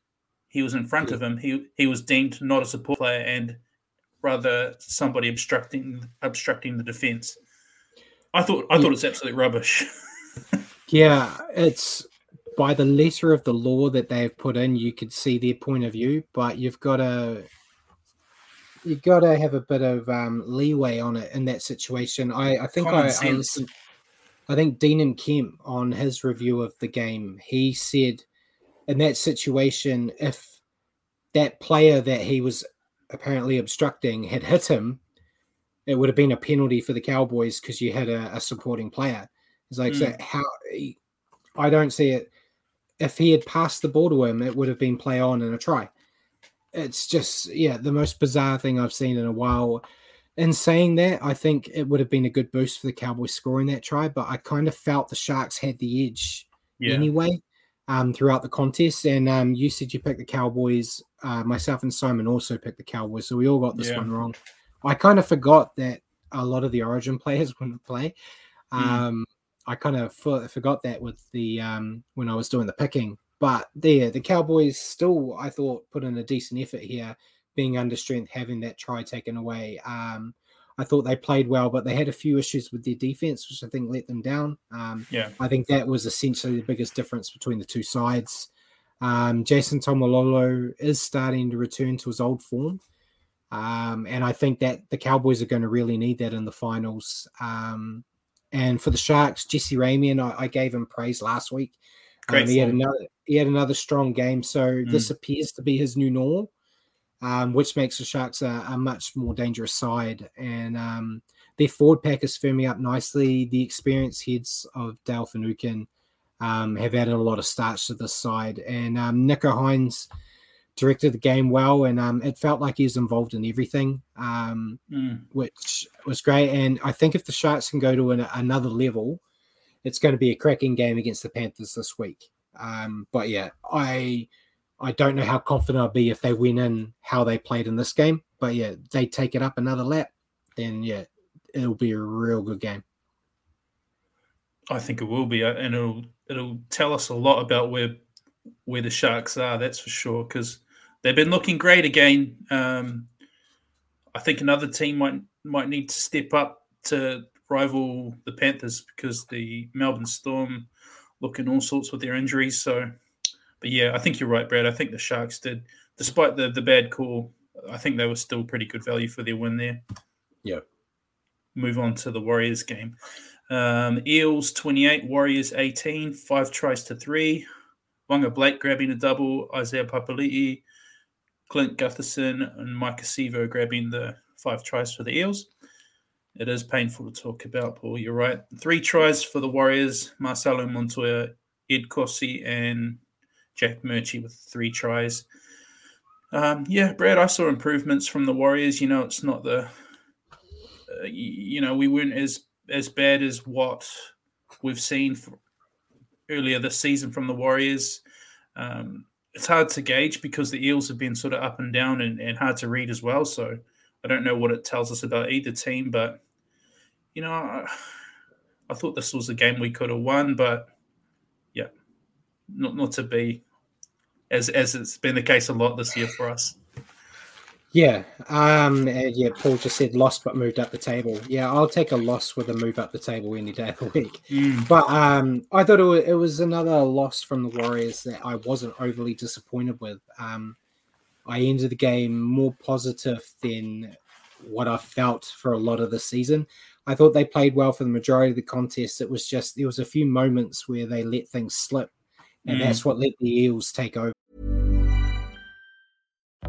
he was in front of him, he he was deemed not a support player and rather somebody obstructing obstructing the defense. I thought I thought it's absolute rubbish. [LAUGHS] yeah, it's by the letter of the law that they have put in, you could see their point of view, but you've got to you've got to have a bit of um, leeway on it in that situation. I, I think I, I, listened, I think Denan Kemp on his review of the game, he said in that situation, if that player that he was apparently obstructing had hit him, it would have been a penalty for the Cowboys because you had a, a, supporting player. It's like, mm. so how I don't see it. If he had passed the ball to him, it would have been play on and a try. It's just, yeah, the most bizarre thing I've seen in a while. In saying that, I think it would have been a good boost for the Cowboys scoring that try, but I kind of felt the Sharks had the edge yeah. anyway um, throughout the contest. And um, you said you picked the Cowboys. Uh, myself and Simon also picked the Cowboys, so we all got this yeah. one wrong. I kind of forgot that a lot of the Origin [LAUGHS] players wouldn't play. Hmm. Um. I kind of for, forgot that with the um, when I was doing the picking. But there, the Cowboys still, I thought, put in a decent effort here, being under strength, having that try taken away. Um, I thought they played well, but they had a few issues with their defense, which I think let them down. Um, yeah, I think that was essentially the biggest difference between the two sides. Um, Jason Taumalolo is starting to return to his old form, um, and I think that the Cowboys are going to really need that in the finals. Um, and for the Sharks, Jesse Ramien, I, I gave him praise last week. Um, he had another he had another strong game, so mm. this appears to be his new normal um, which makes the Sharks a, a, much more dangerous side. And um, their forward pack is firming up nicely. The experienced heads of Dale Finucane um, have added a lot of starch to this side. And um, Nicho Hynes directed the game well, and um, it felt like he was involved in everything, um, mm. which was great. And I think if the Sharks can go to an, another level, it's going to be a cracking game against the Panthers this week. Um, but yeah, I I don't know how confident I'll be if they win in how they played in this game. But yeah, they take it up another lap, then yeah, it'll be a real good game. I think it will be, uh, and it'll it'll tell us a lot about where where the Sharks are. That's for sure because they've been looking great again. Um, I think another team might might need to step up to rival the Panthers because the Melbourne Storm looking all sorts with their injuries. So but yeah, I think you're right, Brad. I think the Sharks did, despite the the bad call, I think they were still pretty good value for their win there. Yeah. Move on to the Warriors game. Um, Eels 28, Warriors 18, five tries to three. Waqa Blake grabbing a double, Isaiah Papali'i, Clint Gutherson, and Mike Sivo grabbing the five tries for the Eels. It is painful to talk about, Paul. You're right. Three tries for the Warriors Marcelo Montoya, Ed Kosi, and Jack Murchie with three tries. Um, yeah, Brad, I saw improvements from the Warriors. You know, it's not the, uh, you know, we weren't as as bad as what we've seen earlier this season from the Warriors. Um, it's hard to gauge because the Eels have been sort of up and down and, and hard to read as well. So I don't know what it tells us about either team, but you know, I, [SIGHS] I thought this was a game we could have won, but yeah, not not to be as as it's been the case a lot this year for us. Yeah, um, yeah. Paul just said lost but moved up the table. Yeah, I'll take a loss with a move up the table any day of the week. Mm. But um, I thought it was, it was, another loss from the Warriors that I wasn't overly disappointed with. Um, I ended the game more positive than what I felt for a lot of the season. I thought they played well for the majority of the contest. It was just there was a few moments where they let things slip, and mm. that's what let the Eels take over.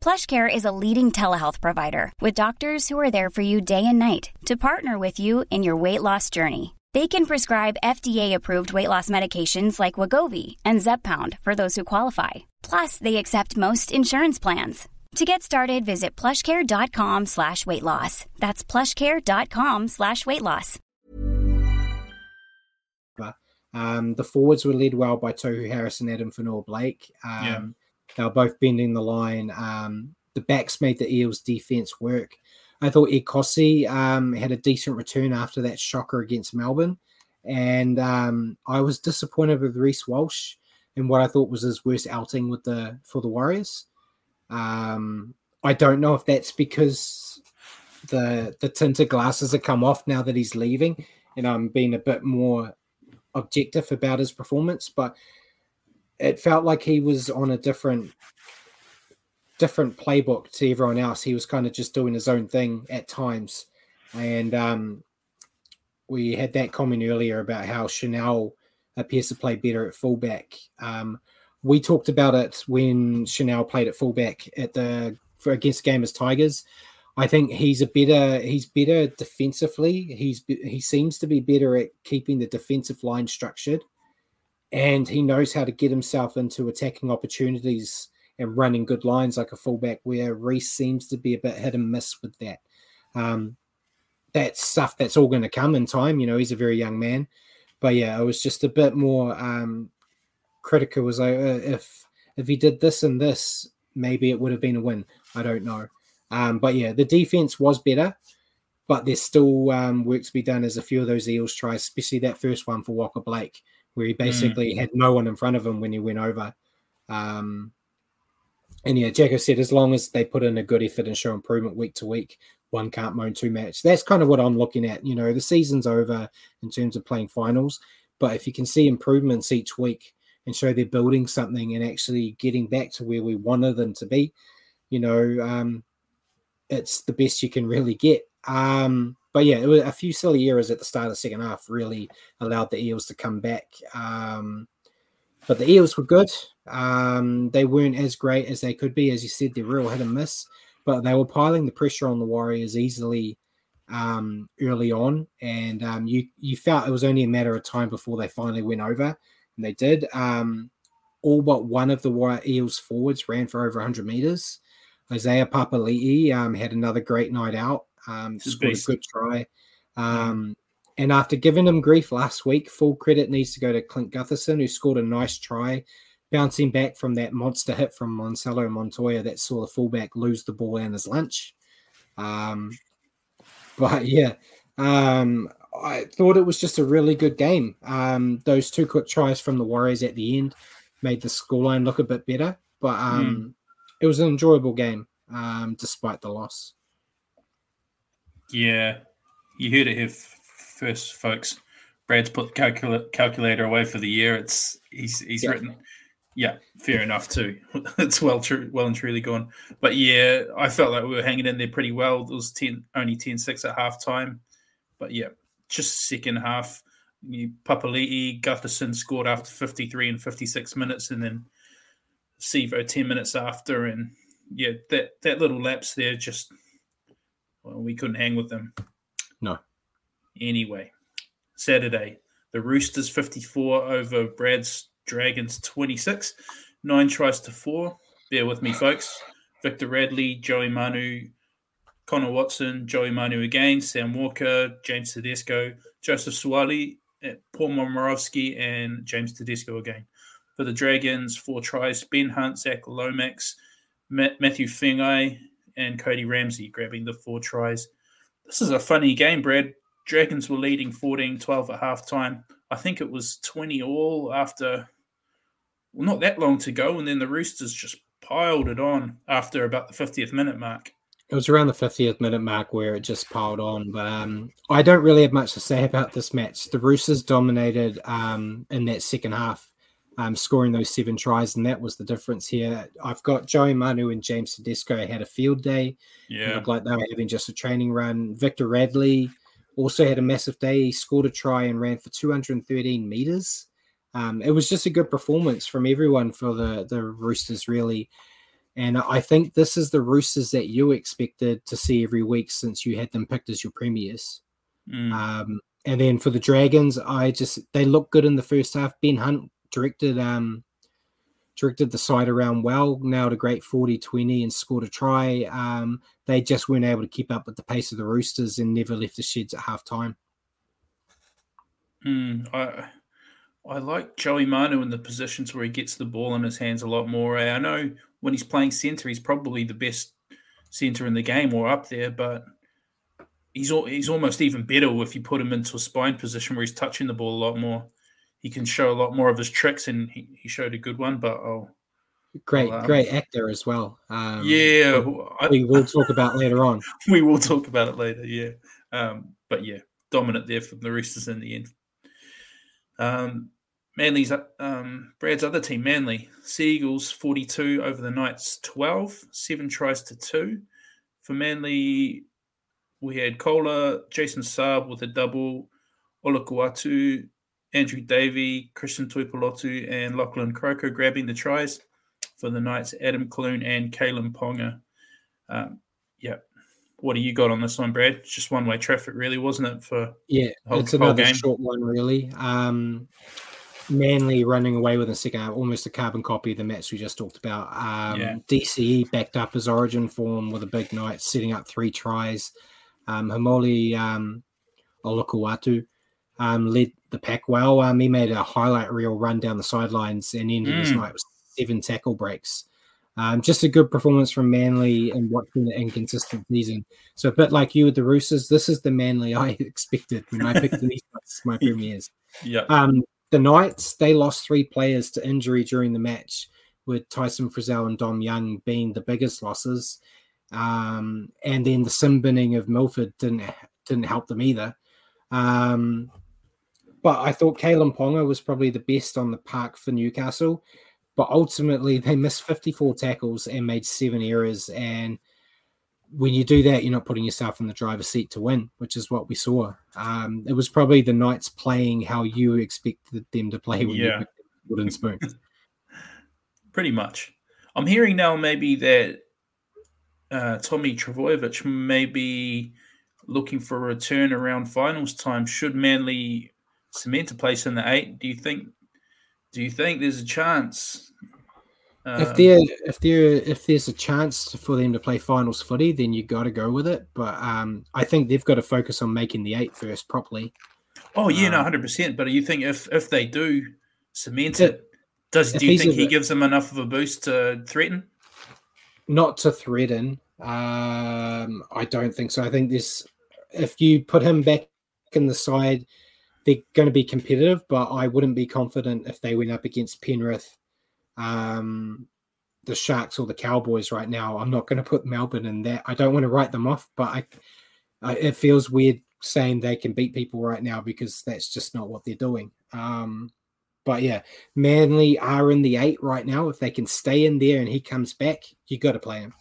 PlushCare is a leading telehealth provider with doctors who are there for you day and night to partner with you in your weight loss journey. They can prescribe FDA-approved weight loss medications like Wegovy and Zepbound for those who qualify. Plus, they accept most insurance plans. To get started, visit plushcare.com slash weight loss. That's plushcare.com slash weight loss. Um, the forwards were led well by Tohu Harris and Adam Fonua-Blake. Um, yeah. They were both bending the line. Um, the backs made the Eels' defense work. I thought Ecosse um, had a decent return after that shocker against Melbourne. And um, I was disappointed with Reece Walsh in what I thought was his worst outing with the for the Warriors. Um, I don't know if that's because the the tinted glasses have come off now that he's leaving, and I'm being a bit more objective about his performance, but it felt like he was on a different different playbook to everyone else. He was kind of just doing his own thing at times. And um, we had that comment earlier about how Chanel appears to play better at fullback. Um, we talked about it when Chanel played at fullback at the for against game as Tigers. I think he's a better he's better defensively. He's he seems to be better at keeping the defensive line structured and he knows how to get himself into attacking opportunities and running good lines like a fullback. Where Reece seems to be a bit hit and miss with that. Um, that's stuff that's all going to come in time. You know, he's a very young man, but yeah, I was just a bit more um, critical. Was like, uh, if if he did this and this, maybe it would have been a win. I don't know, um, but yeah, the defense was better. But there's still um, work to be done as a few of those Eels tries, especially that first one for Waqa Blake where he basically mm. had no one in front of him when he went over. Um, and yeah, Jacko said as long as they put in a good effort and show improvement week to week, one can't moan two match. That's kind of what I'm looking at. You know, the season's over in terms of playing finals, but if you can see improvements each week and show they're building something and actually getting back to where we wanted them to be, you know, um, it's the best you can really get. Um, but yeah, it was a few silly errors at the start of the second half really allowed the Eels to come back. Um, but the Eels were good. Um, they weren't as great as they could be, as you said. They're real hit and miss, but they were piling the pressure on the Warriors easily um, early on, and um, you you felt it was only a matter of time before they finally went over, and they did. Um, all but one of the Eels forwards ran for over 100 meters. Isaiah Papali'i um, had another great night out. Um, scored a good try. Um, and after giving him grief last week, full credit needs to go to Clint Gutherson, who scored a nice try, bouncing back from that monster hit from Marcelo Montoya that saw the fullback lose the ball and his lunch. Um, but yeah, um, I thought it was just a really good game. Um, those two quick tries from the Warriors at the end made the scoreline look a bit better, but um, mm. it was an enjoyable game um, despite the loss. Yeah, you heard it here first, folks. Brad's put the calcul- calculator away for the year. It's he's he's yeah. written. Yeah, fair enough too. [LAUGHS] it's well true, well and truly gone. But yeah, I felt like we were hanging in there pretty well. It was 10, only 10-6 at half time. But yeah, just second half. You, Papali'i, Gutherson scored after 53 and 56 minutes, and then Sivo 10 minutes after. And yeah, that, that little lapse there just well, we couldn't hang with them. No. Anyway, Saturday, the Roosters 54 over Brad's Dragons 26, nine tries to four. Bear with me, folks. Victor Radley, Joey Manu, Connor Watson, Joey Manu again, Sam Walker, James Tedesco, Joseph Suaalii, eh, Paul Momirovski, and James Tedesco again. For the Dragons, four tries Ben Hunt, Zach Lomax, Matthew Feagai, and Cody Ramsey grabbing the four tries. This is a funny game, Brad. Dragons were leading 14 12 at half time. I think it was 20 all after, well, not that long to go. And then the Roosters just piled it on after about the 50th minute mark. It was around the 50th minute mark where it just piled on. But um, I don't really have much to say about this match. The Roosters dominated um, in that second half, um, scoring those seven tries, and that was the difference here. I've got Joey Manu and James Tedesco had a field day. Yeah. Looked like they were having just a training run. Victor Radley also had a massive day. He scored a try and ran for 213 meters. Um, it was just a good performance from everyone for the, the Roosters, really. And I think this is the Roosters that you expected to see every week since you had them picked as your premiers. Mm. Um, and then for the Dragons, I just they look good in the first half. Ben Hunt directed um directed the side around well, nailed a great 40-20 and scored a try. Um, they just weren't able to keep up with the pace of the Roosters and never left the sheds at half time. Mm, I I like Joey Manu in the positions where he gets the ball in his hands a lot more. I know when he's playing centre, he's probably the best centre in the game or up there, but he's he's almost even better if you put him into a spine position where he's touching the ball a lot more. He can show a lot more of his tricks, and he, he showed a good one. But oh, Great, Well, um, great actor as well. Um, yeah, I- we will talk about [LAUGHS] later on. [LAUGHS] we will talk about it later. Yeah, um, but yeah, dominant there from the Roosters in the end. Um, Manly's um, Brad's other team, Manly Seagulls, forty-two over the Knights, 12, seven tries to two. For Manly, we had Koula, Jason Saab with a double, Olakau'atu, Andrew Davey, Christian Tuipolotu, and Lachlan Croker grabbing the tries. For the Knights, Adam Clune and Kalyn Ponga. Um, yeah, what do you got on this one, Brad? It's just one way traffic, really, wasn't it? For Yeah, Whole- it's another game. short one, really. Um, Manly running away with a second half, almost a carbon copy of the match we just talked about. Um, Yeah. DCE backed up his origin form with a big night, setting up three tries. Um, Haumole um, um, led the pack well. Um, he made a highlight reel run down the sidelines and ended his Mm. night with seven tackle breaks. Um, just a good performance from Manly and watching the inconsistent season. So a bit like you with the Roosters, this is the Manly [LAUGHS] I expected when I picked these my [LAUGHS] premiers. yeah, Um, the Knights they lost three players to injury during the match, with Tyson Frizzell and Dom Young being the biggest losses. Um, and then the sin binning of Milford didn't didn't help them either. Um, but I thought Kalyn Ponga was probably the best on the park for Newcastle. But ultimately, they missed 54 tackles and made seven errors. And when you do that, you're not putting yourself in the driver's seat to win, which is what we saw. Um, it was probably the Knights playing how you expected them to play when Yeah. you wooden spoon. pretty much. I'm hearing now maybe that uh, Tommy Trbojevic may be looking for a return around finals time. Should Manly cement a place in the eight? Do you think? Do you think there's a chance? if Um, there if there if there's a chance for them to play finals footy, then you got to go with it. But um, I think they've got to focus on making the eight first properly. oh yeah, no, um, hundred percent. But do you think if if they do cement If- it, does do you think he bit- gives them enough of a boost to threaten? Not to threaten. Um, I don't think so. I think this if you put him back in the side, they're going to be competitive. But I wouldn't be confident if they went up against Penrith, um, the Sharks, or the Cowboys right now. I'm not going to put Melbourne in that. I don't want to write them off, but I, I it feels weird saying they can beat people right now because that's just not what they're doing. Um, but yeah, Manly are in the eight right now. If they can stay in there and he comes back, you got to play him.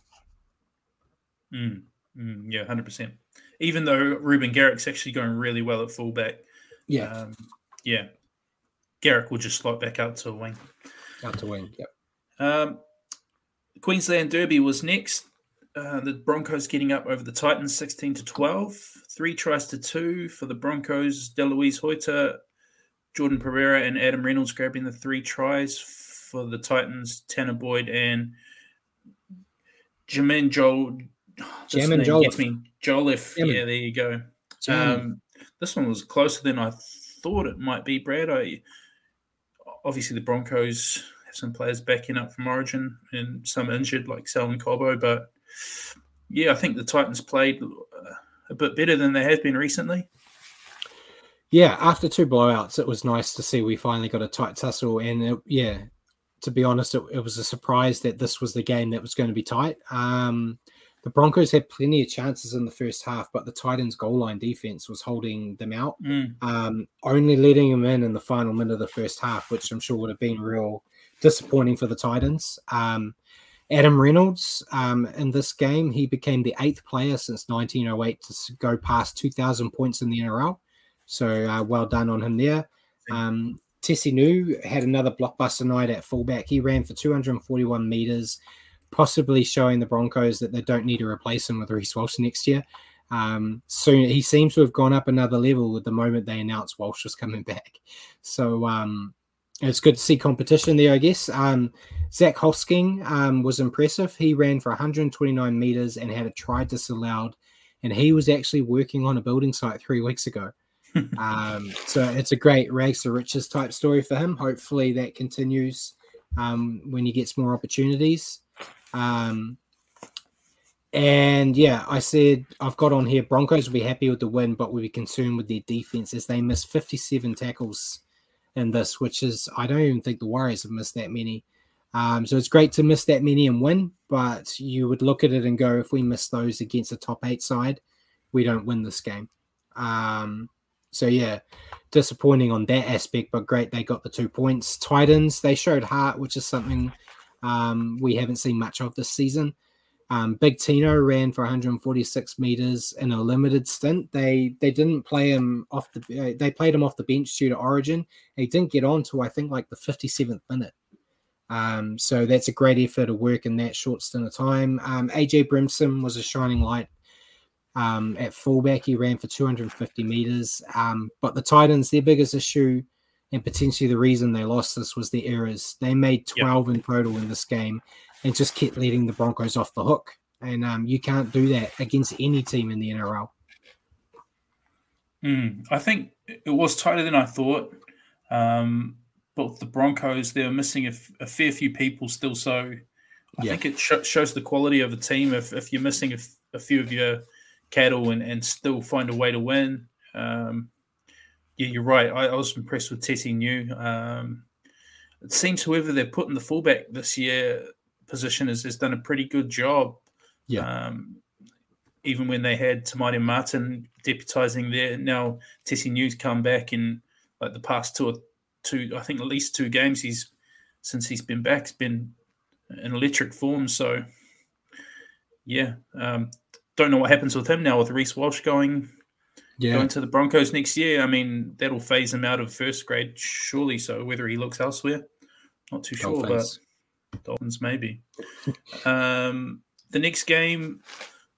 Mm, mm, yeah, hundred percent. Even though Ruben Garrick's actually going really well at fullback, Yeah, um, yeah, Garrick will just slot back out to a wing. out to wing, Yep. Um, Queensland Derby was next. Uh, the Broncos getting up over the Titans 16 to 12. Three tries to two for the Broncos. Delouise Hoeter, Jordan Pereira, and Adam Reynolds grabbing the three tries for the Titans. Tanner Boyd and Jaimin Joel. this Jaimin name Jolliffe. gets me. Jolliffe. Jaimin. Yeah, there you go. Um, this one was closer than I thought it might be, Brad. I obviously the Broncos have some players backing up from Origin and some injured, like Selwyn Cobbo. But yeah, I think the Titans played uh, a bit better than they have been recently. Yeah, after two blowouts, it was nice to see we finally got a tight tussle. And it, yeah, to be honest, it, it, was a surprise that this was the game that was going to be tight. Um, the Broncos had plenty of chances in the first half, but the Titans' goal line defense was holding them out, mm. um, only letting them in in the final minute of the first half, which I'm sure would have been real disappointing for the Titans. Um, Adam Reynolds um, in this game, he became the eighth player since 1908 to go past 2,000 points in the NRL. So uh, well done on him there. Um, Tesi Niu had another blockbuster night at fullback. He ran for 241 meters, possibly showing the Broncos that they don't need to replace him with Reece Walsh next year. Um, soon he seems to have gone up another level with the moment they announced Walsh was coming [LAUGHS] back. So um, it's good to see competition there, I guess. Um, Zach Hosking um, was impressive. He ran for 129 meters and had a try disallowed, and he was actually working on a building site three weeks ago. [LAUGHS] um, so it's a great rags to riches type story for him. Hopefully that continues um, when he gets more opportunities. Um, and yeah, I said I've got on here Broncos will be happy with the win, but will be concerned with their defense as they missed 57 tackles in this, which is I don't even think the Warriors have missed that many. Um, so it's great to miss that many and win, but you would look at it and go, if we miss those against a top eight side, we don't win this game. Um, so yeah, disappointing on that aspect, but great they got the two points. Titans they showed heart, which is something um, we haven't seen much of this season. Um, Big Tino ran for 146 meters in a limited stint. They they didn't play him off the uh, they played him off the bench due to Origin. He didn't get on to I think like the 57th minute. Um, so that's a great effort to work in that short stint of time. Um, AJ Brimson was a shining light um, at fullback. He ran for 250 meters. Um, but the Titans, their biggest issue and potentially the reason they lost this was the errors. They made 12 yep. in total in this game and just kept letting the Broncos off the hook. And um, you can't do that against any team in the NRL. Mm, I think it was tighter than I thought. Um, but the Broncos, they were missing a, f- a fair few people still. So I yeah. think it sh- shows the quality of the team if, if you're missing a, f- a few of your cattle and, and still find a way to win. Um, yeah, you're right. I, I, was impressed with Tesi Niu. Um, it seems whoever they're putting the fullback this year position has, has done a pretty good job. Yeah. Um, even when they had Maire Martin deputizing there, now Tesi Niu's come back in like the past two or two, I think at least two games he's since he's been back, has been in electric form. So yeah, um, don't know what happens with him now with Reece Walsh going yeah. going to the Broncos next year. I mean, that'll phase him out of first grade, surely. So whether he looks elsewhere, not too sure, but Dolphins maybe. um, the next game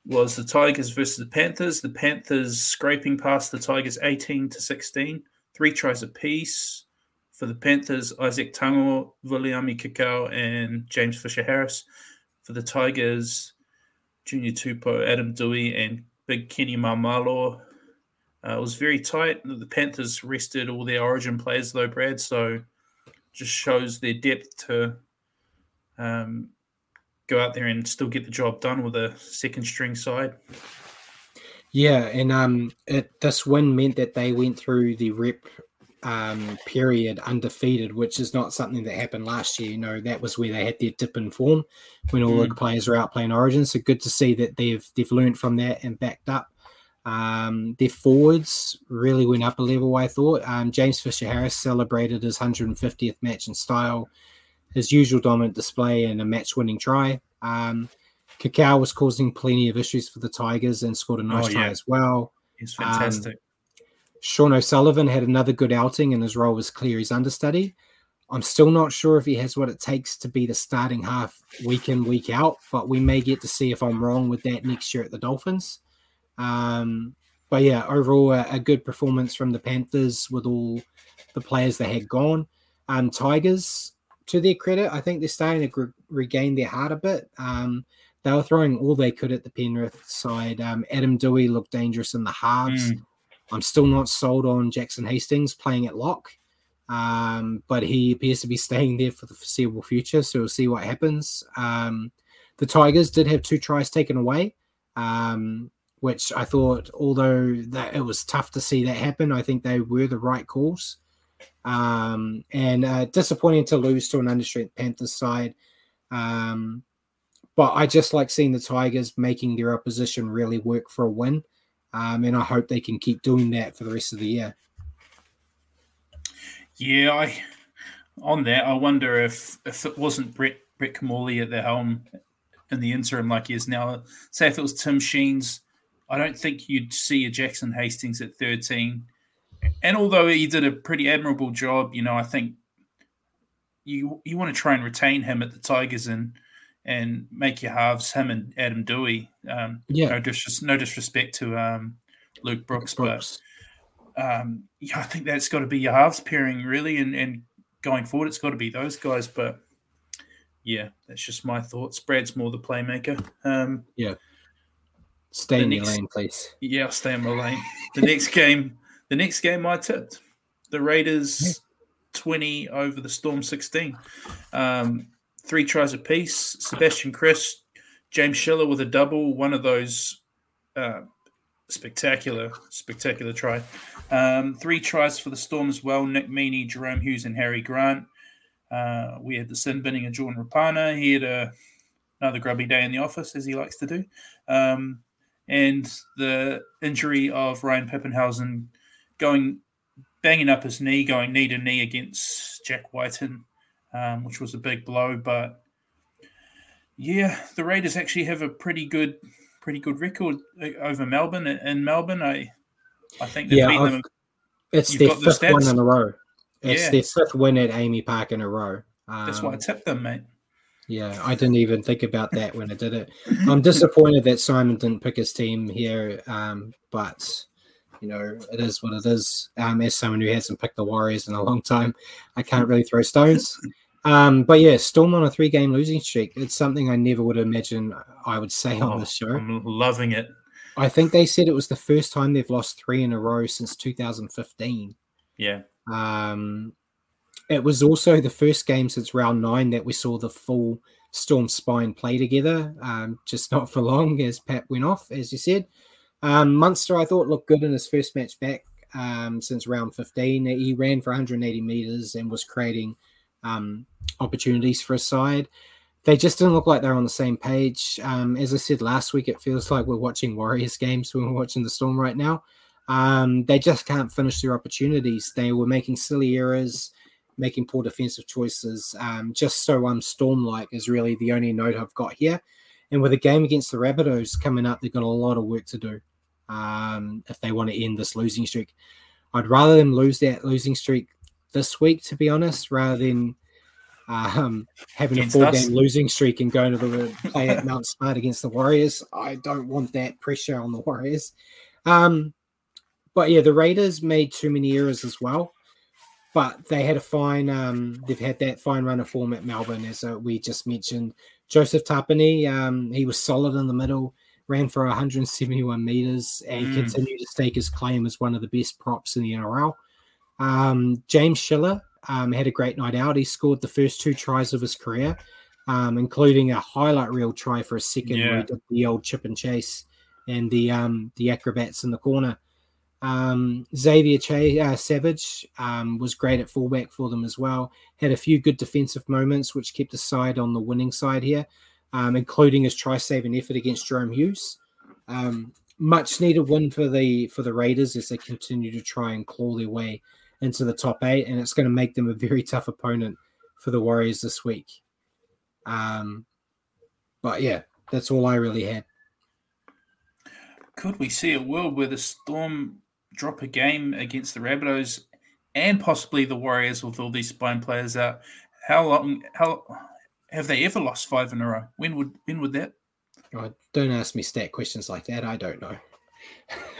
was the Tigers versus the Panthers. The Panthers scraping past the Tigers 18 to 16, three tries apiece. For the Panthers, Izack Tago, Viliami Kikau, and James Fisher Harris. For the Tigers, Junior Tupou, Adam Doueihi, and Big Kenny Maumalo. Uh, it was very tight. The Panthers rested all their origin players, though, Brad. So just shows their depth to um, go out there and still get the job done with a second string side. Yeah, and um, it, this win meant that they went through the rep um, period undefeated, which is not something that happened last year. You know, that was where they had their dip in form when all mm. the players were out playing Origin. So good to see that they've they've learned from that and backed up. Um, their forwards really went up a level, I thought. Um, James Fisher Harris celebrated his 150th match in style, his usual dominant display, and a match winning try. Um, Kikau was causing plenty of issues for the Tigers and scored a nice oh, yeah. try as well. He's fantastic. Um, Sean O'Sullivan had another good outing, and his role was clear as understudy. I'm still not sure if he has what it takes to be the starting half week in, week out, but we may get to see if I'm wrong with that next year at the Dolphins. Um, but yeah, overall, a, a, good performance from the Panthers with all the players they had gone. Um, Tigers, to their credit, I think they're starting to regain their heart a bit. Um, they were throwing all they could at the Penrith side. Um, Adam Doueihi looked dangerous in the halves. Mm. I'm still not sold on Jackson Hastings playing at lock, um, but he appears to be staying there for the foreseeable future. So we'll see what happens. Um, the Tigers did have two tries taken away. Um, which I thought, although that it was tough to see that happen, I think they were the right calls. Um, and uh, disappointing to lose to an understrength Panthers side. Um, but I just like seeing the Tigers making their opposition really work for a win. Um, and I hope they can keep doing that for the rest of the year. Yeah, I on that, I wonder if if it wasn't Brett Brett Kimmorley at the helm in the interim like he is now, say if it was Tim Sheens, I don't think you'd see a Jackson Hastings at 13. And although he did a pretty admirable job, you know, I think you you want to try and retain him at the Tigers and and make your halves him and Adam Doueihi. Um, yeah. No, dis- no disrespect to um, Luke Brooks, Brooks. but um, yeah, I think that's got to be your halves pairing really, and, and going forward, it's got to be those guys. But yeah, that's just my thoughts. Brad's more the playmaker. Um, yeah. Stay in next, your lane, please. Yeah, I'll stay in my lane. The next [LAUGHS] game, the next game I tipped, the Raiders yeah. 20 over the Storm 16. Um, three tries apiece. Sebastian Kris, James Schiller with a double, one of those uh, spectacular, spectacular try. Um, three tries for the Storm as well. Nick Meaney, Jerome Hughes, and Harry Grant. Uh, we had the sin binning of Jordan Rapana. He had a, another grubby day in the office, as he likes to do. Um, and the injury of Ryan Papenhuyzen going, banging up his knee, going knee to knee against Jack Wighton, um, which was a big blow. But yeah, the Raiders actually have a pretty good pretty good record over Melbourne. In Melbourne, I I think yeah, them. It's their fifth the win in a row. It's yeah. their fifth win at AAMI Park in a row. Um, That's why I um, tipped them, mate. Yeah, I didn't even think about that when I did it. I'm disappointed that Simon didn't pick his team here, um, but you know it is what it is. Um, as someone who hasn't picked the Warriors in a long time, I can't really throw stones. Um, but yeah, Storm on a three game losing streak. It's something I never would imagine I would say oh, on this show. I'm loving it. I think they said it was the first time they've lost three in a row since 2015. Yeah. Um, it was also the first game since round nine that we saw the full Storm spine play together. Um, just not for long as Pat went off, as you said. Um, Munster, I thought, looked good in his first match back um, since round 15. He ran for 180 meters and was creating um, opportunities for a side. They just didn't look like they're on the same page. Um, as I said last week, it feels like we're watching Warriors games when we're watching the Storm right now. Um, they just can't finish their opportunities. They were making silly errors, making poor defensive choices. Um, just so I'm Storm like is really the only note I've got here. And with a game against the Rabbitohs coming up, they've got a lot of work to do um, if they want to end this losing streak. I'd rather them lose that losing streak this week, to be honest, rather than um, having against a four us. game losing streak and going to the [LAUGHS] play at Mount Smart against the Warriors. I don't want that pressure on the Warriors. Um, but yeah, the Raiders made too many errors as well. But they had a fine, um, they've had that fine run of form at Melbourne, as uh, we just mentioned. Joseph Tapine, um, he was solid in the middle, ran for 171 meters, and mm. continued to stake his claim as one of the best props in the NRL. Um, James Schiller um, had a great night out. He scored the first two tries of his career, um, including a highlight reel try for a second yeah. where he did the old chip and chase and the um, the acrobats in the corner. Um, Xavier uh, Savage um, was great at fullback for them as well. Had a few good defensive moments, which kept the side on the winning side here, um, including his try saving effort against Jerome Hughes. Um, much needed win for the for the Raiders as they continue to try and claw their way into the top eight, and it's going to make them a very tough opponent for the Warriors this week. Um, but yeah, that's all I really had. Could we see a world where the Storm drop a game against the Rabbitohs and possibly the Warriors with all these spine players out? How long? How have they ever lost five in a row? When would when would that? Oh, don't ask me stat questions like that. I don't know.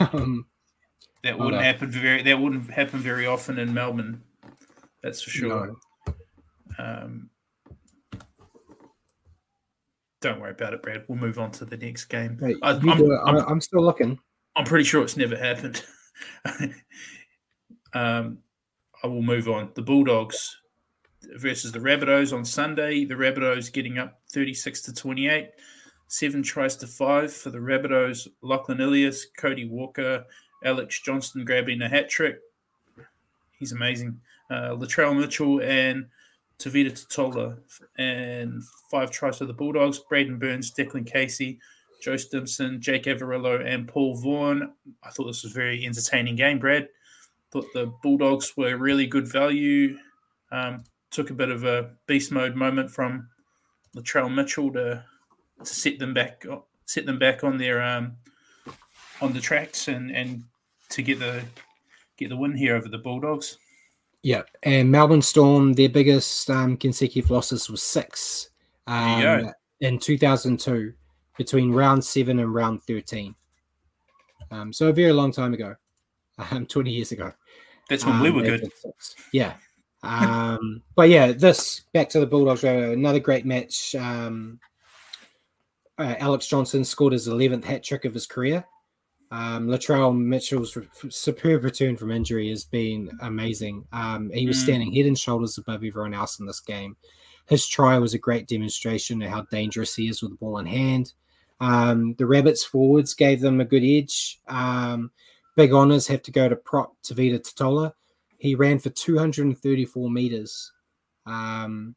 [LAUGHS] um, that wouldn't happen very. That wouldn't happen very often in Melbourne. That's for sure. No. Um, don't worry about it, Brad. We'll move on to the next game. Hey, I, am still looking. I'm pretty sure it's never happened. [LAUGHS] [LAUGHS] um, I will move on. The Bulldogs versus the Rabbitohs on Sunday. The Rabbitohs getting up 36 to 28. seven tries to five for the Rabbitohs. Lachlan Ilias, Cody Walker, Alex Johnston grabbing a hat trick. He's amazing. Uh, Latrell Mitchell and Tevita Tatola, and five tries for the Bulldogs. Braidon Burns, Declan Casey, Joe Stimson, Jake Averillo, and Paul Vaughan. I thought this was a very entertaining game, Brad. Thought the Bulldogs were really good value. Um, took a bit of a beast mode moment from Latrell Mitchell to to set them back set them back on their um, on the tracks and and to get the get the win here over the Bulldogs. Yeah, and Melbourne Storm, their biggest um, consecutive losses was six um, in 2002 between round seven and round 13. Um, so a very long time ago, [LAUGHS] um, 20 years ago. That's when we Um, were good. Yeah. Um, [LAUGHS] but yeah, this back to the Bulldogs, uh, another great match. Um, uh, Alex Johnson scored his 11th hat trick of his career. Um, Latrell Mitchell's re- superb return from injury has been amazing. Um, he was Mm. standing head and shoulders above everyone else in this game. His try was a great demonstration of how dangerous he is with the ball in hand. Um, the Rabbits forwards gave them a good edge. Um, big honors have to go to prop Tevita Tatola. He ran for 234 meters. Um,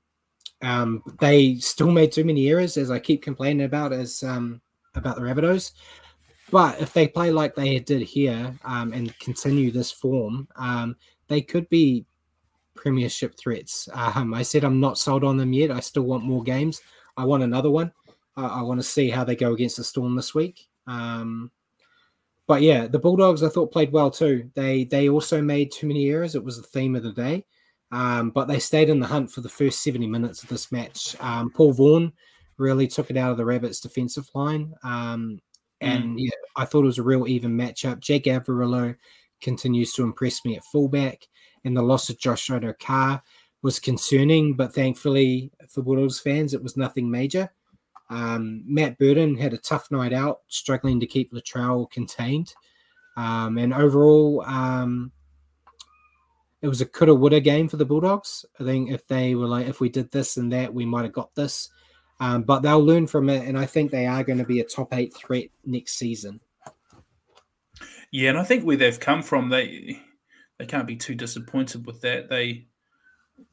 um, they still made too many errors, as I keep complaining about, as um, about the Rabbitohs. But if they play like they did here um, and continue this form, they could be premiership threats. I said I'm not sold on them yet. I still want more games. I want another one. Uh, I want to see how they go against the Storm this week. Um, but yeah, the Bulldogs I thought played well too. They they also made too many errors. It was the theme of the day. Um, but they stayed in the hunt for the first 70 minutes of this match. Um, Paul Vaughan really took it out of the Rabbits' defensive line. Um, and yeah, I thought it was a real even matchup. Jake Averillo continues to impress me at fullback, and the loss of Josh Carr was concerning, but thankfully for Bulldogs fans, it was nothing major. Um, Matt Burton had a tough night out, struggling to keep Latrell contained. Um, and overall, um, it was a coulda woulda game for the Bulldogs. I think if they were like, if we did this and that, we might have got this. Um, but they'll learn from it, and I think they are going to be a top eight threat next season. Yeah, and I think where they've come from, they they can't be too disappointed with that. They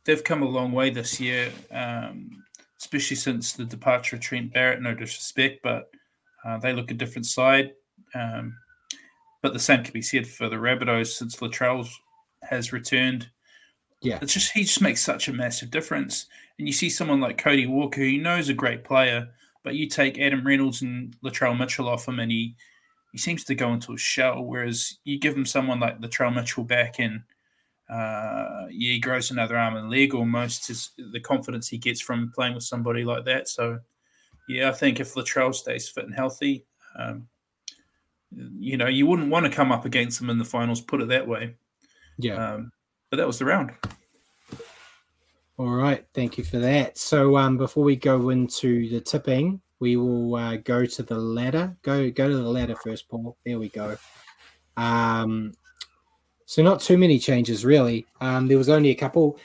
they've come a long way this year, um, especially since the departure of Trent Barrett. No disrespect, but uh, they look a different side. Um, but the same can be said for the Rabbitohs since Latrell has returned. Yeah. It's just he just makes such a massive difference. And you see someone like Cody Walker, who you know is a great player, but you take Adam Reynolds and Latrell Mitchell off him, and he he seems to go into a shell. Whereas you give him someone like Latrell Mitchell back, and uh, yeah, he grows another arm and leg almost. Is the confidence he gets from playing with somebody like that. So yeah, I think if Latrell stays fit and healthy, um, you know, you wouldn't want to come up against him in the finals. Put it that way. Yeah. Um, but that was the round. All right, thank you for that. So, um, before we go into the tipping, we will uh, go to the ladder. Go, go to the ladder first, Paul. There we go. Um, so not too many changes really. Um, there was only a couple.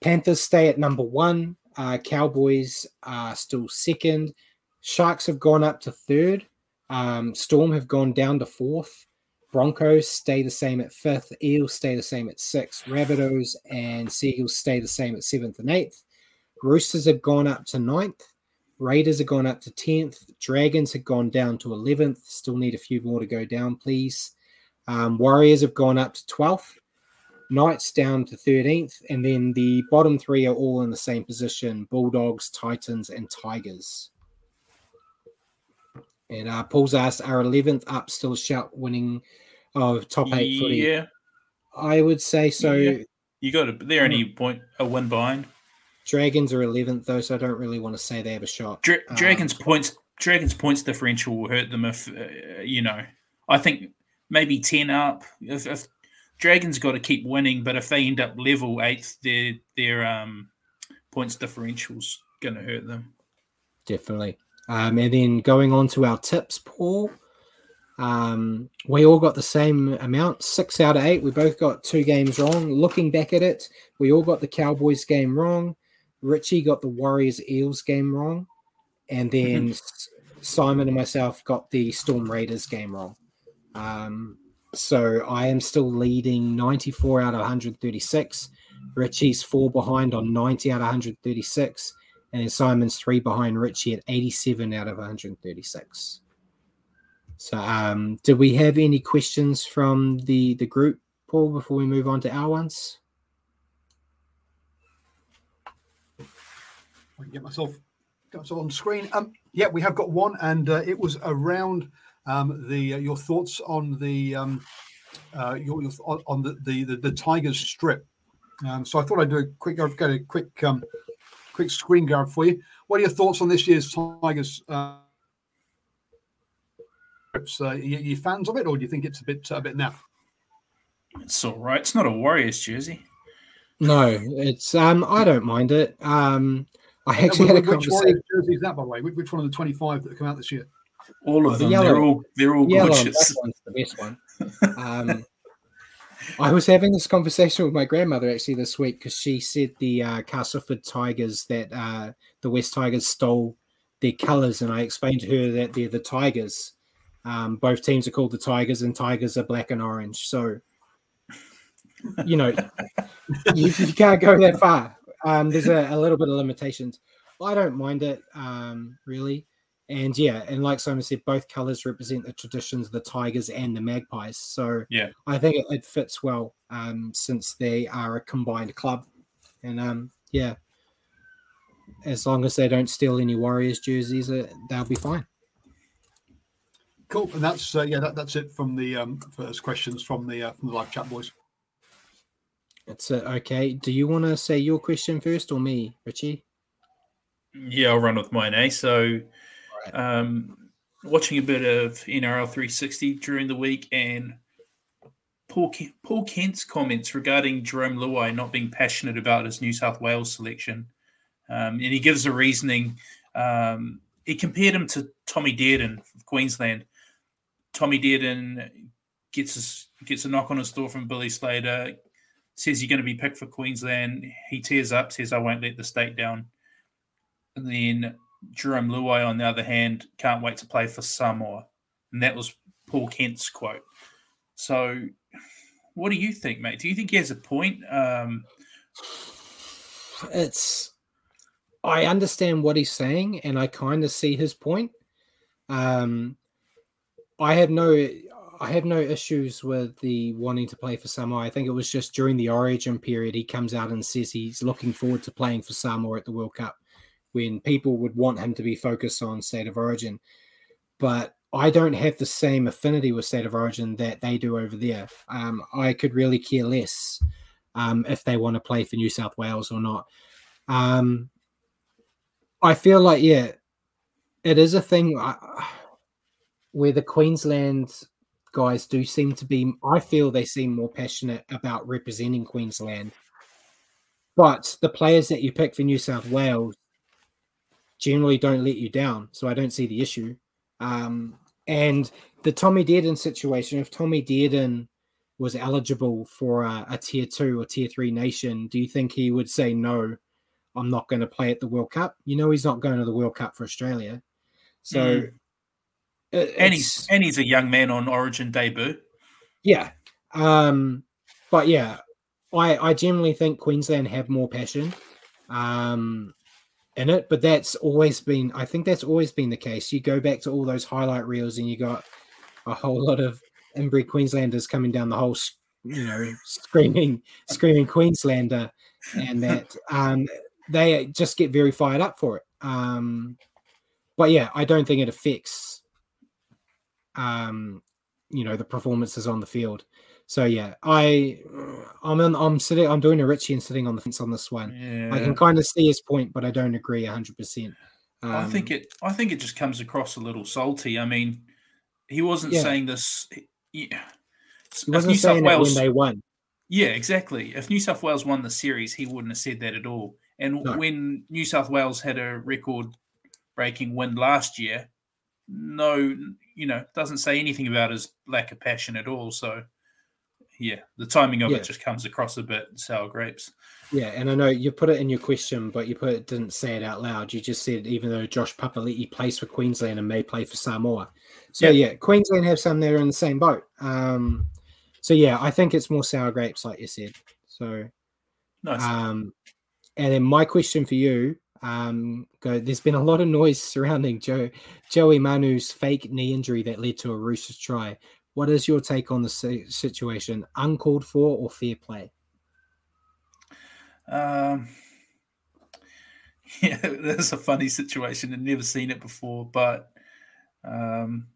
Panthers stay at number one. Uh, Cowboys are still second. Sharks have gone up to third. Um, Storm have gone down to fourth. Broncos stay the same at fifth. Eels stay the same at sixth. Rabbitohs and Seagulls stay the same at seventh and eighth. Roosters have gone up to ninth. Raiders have gone up to 10th. Dragons have gone down to 11th. Still need a few more to go down, please. Um, Warriors have gone up to 12th. Knights down to 13th. And then the bottom three are all in the same position Bulldogs, Titans, and Tigers. And uh, Paul's asked, are 11th up still a shout winning of top eight footy? Yeah, I would say so. Yeah. you got to. They're only point a win behind. Dragons are 11th, though, so I don't really want to say they have a shot. Dra- Um, Dragons points. Dragons points differential will hurt them if uh, you know. I think maybe ten up. If, if Dragons got to keep winning, but if they end up level eighth, their their um, points differentials going to hurt them. Definitely. Um, and then going on to our tips, Paul. Um, we all got the same amount, six out of eight. We both got two games wrong. Looking back at it, we all got the Cowboys game wrong. Richie got the Warriors Eels game wrong. And then Simon and myself got the Storm Raiders game wrong. Um, so I am still leading 94 out of 136. Richie's four behind on 90 out of 136. And Simon's three behind Richie at 87 out of 136. So um, did we have any questions from the, the group, Paul, before we move on to our ones? Get myself get myself on screen. Um, yeah, we have got one, and uh, it was around um, the uh, your thoughts on the um, uh, your, your on the, the the, the Tigers strip. Um, so I thought I'd do a quick get a quick um, quick screen grab for you. What are your thoughts on this year's Tigers? Uh, strips? Uh, you, you fans of it, or do you think it's a bit a bit naff? It's all right. It's not a Warriors jersey. No, it's um I don't mind it. Um I actually had a which conversation. Warriors jersey is that, by the way? Which, which one of the twenty-five that have come out this year? All of The them. yellow- they're all they're all Yellow gorgeous. one's the best one. Um, I was having this conversation with my grandmother actually this week because she said the uh, Castleford Tigers that uh, the West Tigers stole their colours, and I explained to her that they're the Tigers. Um, both teams are called the Tigers, and Tigers are black and orange. So, you know, [LAUGHS] you, you can't go that far. Um, there's a, a little bit of limitations. I don't mind it um, really. And yeah, and like Simon said, both colours represent the traditions of the Tigers and the Magpies. So Yeah. I think it, it fits well um, since they are a combined club. And um, yeah, as long as they don't steal any Warriors jerseys, uh, they'll be fine. Cool, and that's uh, yeah, that, that's it from the um, first questions from the uh, from the live chat boys. It's uh, okay. Do you want to say your question first or me, Richie? Yeah, I'll run with mine, eh? So, um, watching a bit of NRL 360 during the week and Paul, Paul Kent's comments regarding Jarome Luai not being passionate about his New South Wales selection. Um, and he gives a reasoning. Um, he compared him to Tommy Dearden of Queensland. Tommy Dearden gets his, gets a knock on his door from Billy Slater, says you're going to be picked for Queensland. He tears up, says, I won't let the state down. And then Jarome Luai, on the other hand, can't wait to play for Samoa. And that was Paul Kent's quote. So, what do you think, mate? Do you think he has a point? Um, it's I understand what he's saying and I kind of see his point. Um I have no I have no issues with the wanting to play for Samoa. I think it was just during the origin period he comes out and says he's looking forward to playing for Samoa at the World Cup when people would want him to be focused on state of origin. But I don't have the same affinity with state of origin that they do over there. Um, I could really care less um, if they want to play for New South Wales or not. Um, I feel like yeah, it is a thing uh, where the Queensland guys do seem to be. I feel they seem more passionate about representing Queensland, but the players that you pick for New South Wales generally don't let you down. So I don't see the issue. Um, and the Tommy Dearden situation, if Tommy Dearden was eligible for a, a tier two or tier three nation, do you think he would say no? I'm not going to play at the World Cup. You know, he's not going to the World Cup for Australia. So, Mm. it- and he's and he's a young man on Origin debut. yeah. Um, but yeah, I I generally think Queensland have more passion um in it, but that's always been I think that's always been the case. You go back to all those highlight reels and you got a whole lot of inbred Queenslanders coming down the whole you know screaming screaming Queenslander and that um they just get very fired up for it. Um but yeah, I don't think it affects um you know the performances on the field. So yeah, I I'm on, I'm sitting I'm doing a Richie and sitting on the fence on this one. I can kind of see his point, but I don't agree hundred percent. Um, I think it. I think it just comes across a little salty. I mean, he wasn't Yeah. saying this. Yeah, he wasn't New South saying when Wales- they won. Yeah, exactly. If New South Wales won the series, he wouldn't have said that at all. And No. when New South Wales had a record-breaking win last year, no, you know, doesn't say anything about his lack of passion at all. So yeah, the timing of Yeah. it just comes across a bit sour grapes. Yeah, and I know you put it in your question, but you put it didn't say it out loud. You just said even though Josh Papali'i plays for Queensland and may play for Samoa. So Yeah. yeah, Queensland have some that are in the same boat. Um, so yeah, I think it's more sour grapes, like you said. So Nice. um, and then my question for you, um, go. There's been a lot of noise [LAUGHS] surrounding Joe Joey Manu's fake knee injury that led to a Roosters try. What is your take on the situation? Uncalled for or fair play? Um, [LAUGHS] yeah, that's a funny situation. I've never seen it before, but um,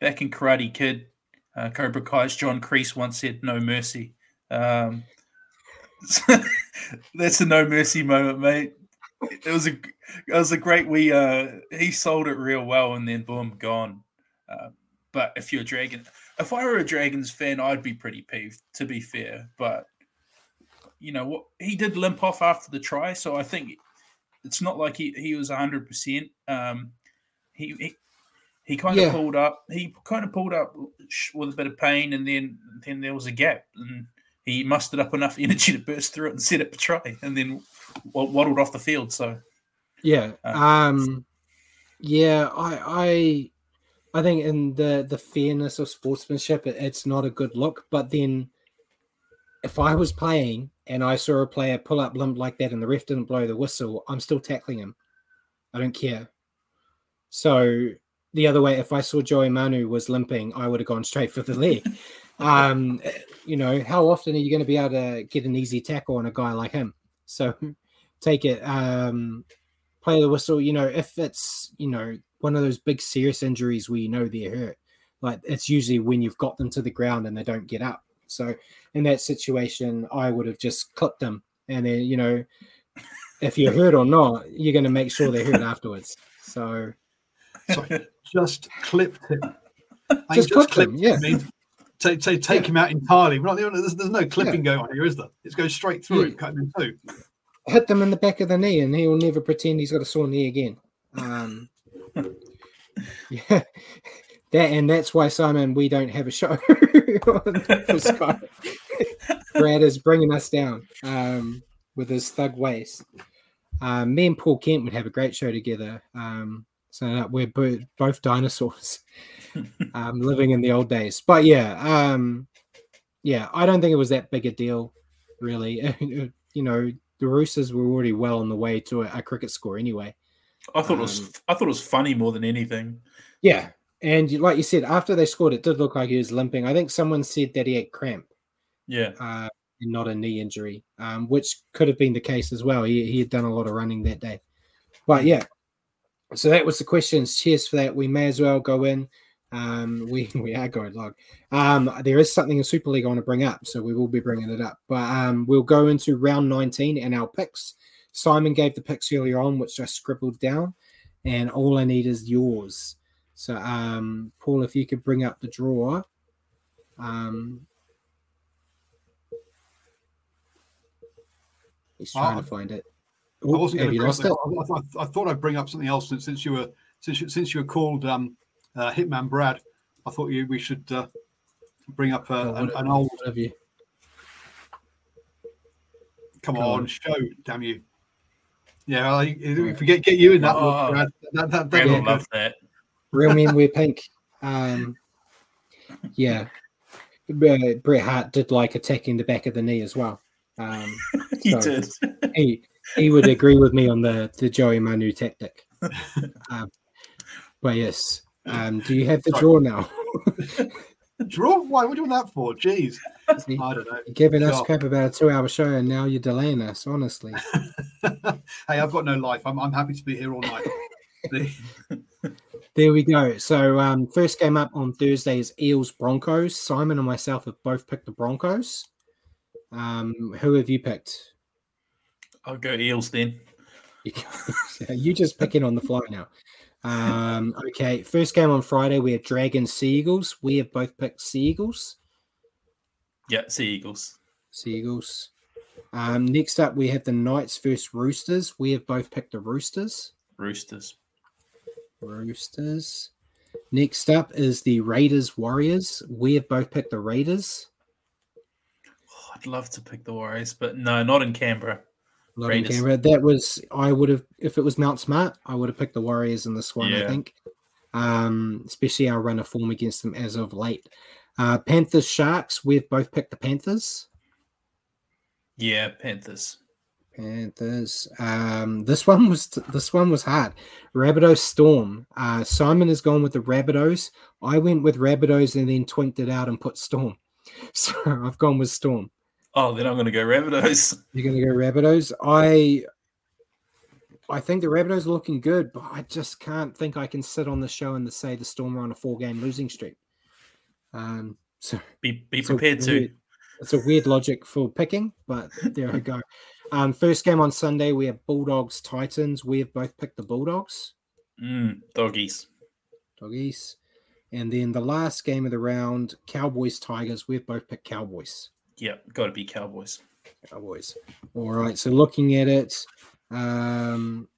back in Karate Kid, uh, Cobra Kai's John Kreese once said, "No mercy." Um, [LAUGHS] that's a no mercy moment, mate. It was a it was a great we uh he sold it real well and then boom gone. Uh, but if you're a dragon, if I were a Dragons fan, I'd be pretty peeved. To be fair, but you know what he did limp off after the try, so I think it's not like he, he was hundred percent. Um, he he, he kind Yeah. of pulled up. He kind of pulled up with a bit of pain, and then then there was a gap, and he mustered up enough [LAUGHS] energy to burst through it and set up a try, and then waddled off the field. So Yeah. Uh, Um yeah, I I I think in the the fairness of sportsmanship it, it's not a good look, but then if I was playing and I saw a player pull up limp like that and the ref didn't blow the whistle, I'm still tackling him. I don't care. So the other way, if I saw Joey Manu was limping, I would have gone straight for the leg. [LAUGHS] um, you know, how often are you going to be able to get an easy tackle on a guy like him? So [LAUGHS] take it, um, play the whistle. You know, if it's you know one of those big serious injuries where you know they're hurt, like it's usually when you've got them to the ground and they don't get up. So in that situation, I would have just clipped them, and then you know, if you're hurt or not, you're going to make sure they're hurt afterwards. So So just clipped him. I [LAUGHS] Just clipped him, yeah. means take take, take him out entirely. We're not, there's, there's no clipping going on here, is there? It goes straight through Yeah. it, cut him in two. hit them in the back of the knee, and he will never pretend he's got a sore knee again. Um, yeah, that and that's why Simon, we don't have a show [LAUGHS] for. [LAUGHS] Brad is bringing us down um, with his thug ways. Um, me and Paul Kent would have a great show together. Um, so that we're bo- both dinosaurs [LAUGHS] um, living in the old days. But yeah, um, yeah, I don't think it was that big a deal, really. you know, the Roosters were already well on the way to a, a cricket score anyway. I thought it was Um, I thought it was funny more than anything. Yeah, and you- like you said, after they scored, it did look like he was limping. I think someone said that he had cramp. Yeah, uh, and not a knee injury, um, which could have been the case as well. He, he had done a lot of running that day. But yeah, so that was the questions. Cheers for that. We may as well go in. Um, [LAUGHS] we we are going long. Um, there is something in Super League I want to bring up, so we will be bringing it up. But um, we'll go into round 19 and our picks. Simon gave the picks earlier on, which I scribbled down, and all I need is yours. So, um, Paul, if you could bring up the draw. Um, He's trying Oh, to find it. I Oh, wasn't have going you to. lost it? I, I, I thought I'd bring up something else since, you were since you, since you were called um, uh, Hitman Brad. I thought you we should uh, bring up uh, Oh, an, an old. what have you? Come Go on, on. show, damn you! Yeah, I, if we get get you in that, look, Oh. Brad, that, that, that'd will be love that. Real Men Wear Pink. Um, yeah. Uh, Bret Hart did like attacking the back of the knee as well. Um, [LAUGHS] He So- did. he he would agree with me on the the Joey Manu tactic. [LAUGHS] Um, but yes, um, do you have the draw now? [LAUGHS] Draw? Why? What do you want that for? Jeez, [LAUGHS] See, I don't know. You're giving us God. crap about a two-hour show, and now you're delaying us. Honestly, [LAUGHS] hey, I've got no life. I'm, I'm happy to be here all night. [LAUGHS] There we go. So um, first game up on Thursday is Eels Broncos. Simon and myself have both picked the Broncos. Um, who have you picked? I'll go Eels then. You, you just picking on the fly now. Um, okay, first game on Friday we have Dragons Seagulls. We have both picked Seagulls. Yeah, Sea Eagles. Seagulls. Um, next up we have the Knights versus Roosters. We have both picked the Roosters. Roosters. Roosters. Next up is the Raiders Warriors. We have both picked the Raiders. I'd love to pick the Warriors, but no, not in Canberra. Not in Canberra. That was I would have if it was Mount Smart, I would have picked the Warriors in this one. Yeah. I think, um, especially our run of form against them as of late. Uh, Panthers Sharks. We've both picked the Panthers. Yeah, Panthers. Panthers. Um, this one was this one was hard. Rabbitohs Storm. Uh, Simon has gone with the Rabbitohs. I went with Rabbitohs and then twinked it out and put Storm. [LAUGHS] So I've gone with Storm. Oh, then I'm going to go Rabbitohs. [LAUGHS] You're going to go Rabbitohs. I I think the Rabbitohs are looking good, but I just can't think I can sit on the show and say the Storm are on a four game losing streak. Um, so be be prepared to. It's a weird logic for picking, but there we go. Um, first game on Sunday, we have Bulldogs Titans. We have both picked the Bulldogs. Mm, doggies. Doggies. And then the last game of the round, Cowboys Tigers. We've both picked Cowboys. Yeah, got to be Cowboys. Cowboys. All right. So looking at it, um,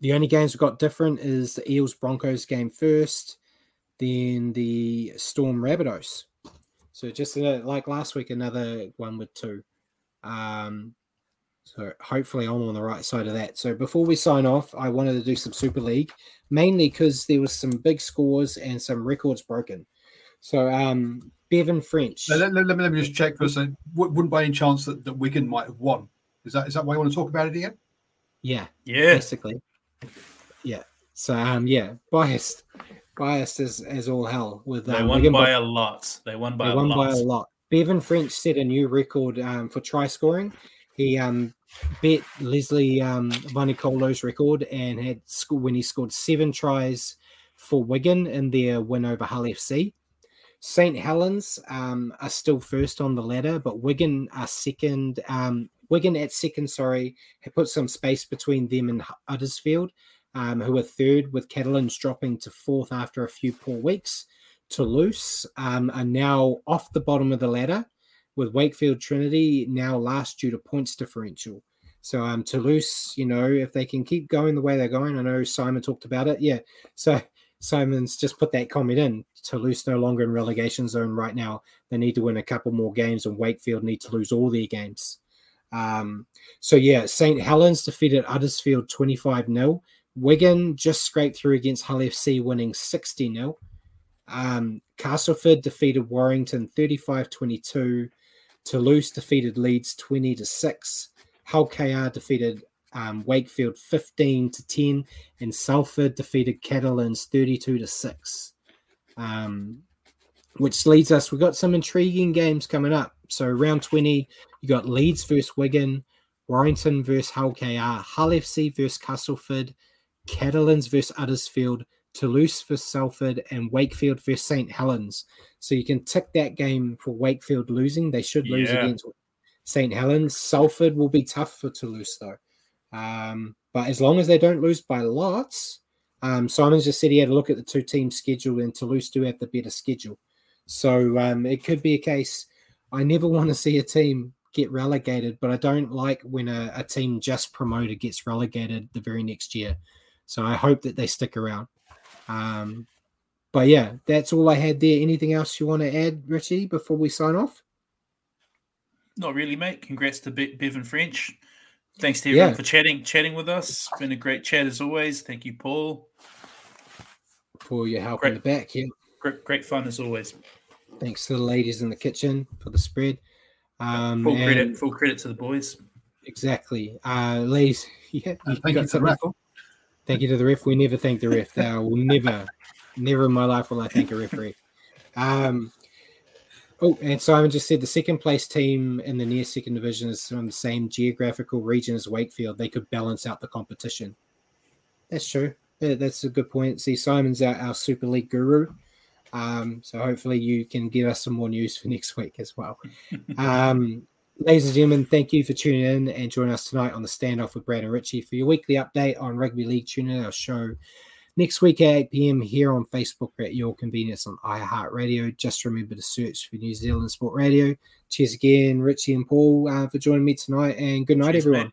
the only games we've got different is the Eels Broncos game first, then the Storm Rabbitohs. So just like last week, another one with two. Um, so hopefully I'm on the right side of that. So before we sign off, I wanted to do some Super League, mainly because there was some big scores and some records broken. So um, Bevan French. Let, let, let, me, let me just check for a second. Wouldn't by any chance that, that Wigan might have won? Is that is that why you want to talk about it again? Yeah. Yeah. Basically. Yeah. So um yeah, biased. Biased as, as all hell with um, They won Wigan, by a lot. They won by they a won lot. by a lot. Bevan French set a new record um, for try scoring. He um, beat Lesley um, Vainikolo's record and had scored when he scored seven tries for Wigan in their win over Hull FC. St. Helens um, are still first on the ladder, but Wigan are second. Um, Wigan at second, sorry, have put some space between them and Huddersfield, um, who are third, with Catalans dropping to fourth after a few poor weeks. Toulouse um, are now off the bottom of the ladder, with Wakefield Trinity now last due to points differential. So um, Toulouse, you know, if they can keep going the way they're going, I know Simon talked about it. Yeah. So Simon's just put that comment in. Toulouse no longer in relegation zone right now. They need to win a couple more games, and Wakefield need to lose all their games. Um, so yeah, St. Helens defeated Huddersfield 25 0. Wigan just scraped through against Hull FC, winning 60 0. Um, Castleford defeated Warrington 35 22. Toulouse defeated Leeds 20 to 6. Hull KR defeated um, Wakefield 15 to 10. And Salford defeated Catalans 32 to 6. Um, which leads us, we've got some intriguing games coming up. So, round 20, you got Leeds versus Wigan, Warrington versus Hull KR, Hull FC versus Castleford, Catalans versus Uddersfield, Toulouse for Salford, and Wakefield for St. Helens. So you can tick that game for Wakefield losing. They should lose yeah. against St. Helens. Salford will be tough for Toulouse, though. Um, but as long as they don't lose by lots, um, Simon's just said he had a look at the two teams' schedule, and Toulouse do have the better schedule. So um, it could be a case. I never want to see a team get relegated, but I don't like when a, a team just promoted gets relegated the very next year. So I hope that they stick around. Um, but yeah, that's all I had there. Anything else you want to add, Richie, before we sign off? Not really, mate. Congrats to Be- Bevan French. Thanks to everyone yeah. for chatting, chatting with us. It's been a great chat as always. Thank you, Paul, for your help great, in the back. Yeah, great, great fun as always. Thanks to the ladies in the kitchen for the spread. Um, full credit, full credit to the boys. Exactly, uh, ladies. [LAUGHS] Yeah, you thank you to the ref. Thank you to the ref. We never thank the ref. I will never, never in my life will I thank a referee. Um, oh, and Simon just said the second place team in the near second division is from the same geographical region as Wakefield. They could balance out the competition. That's true. That's a good point. See, Simon's our, our Super League guru. Um, so hopefully you can give us some more news for next week as well. [LAUGHS] Um, Ladies and gentlemen, thank you for tuning in and joining us tonight on the standoff with Brad and Richie for your weekly update on rugby league. Tune in our show next week at 8 p.m. here on Facebook at your convenience on iHeartRadio. Just remember to search for New Zealand Sport Radio. Cheers again, Richie and Paul, uh, for joining me tonight, and good night, Cheers, everyone. Man.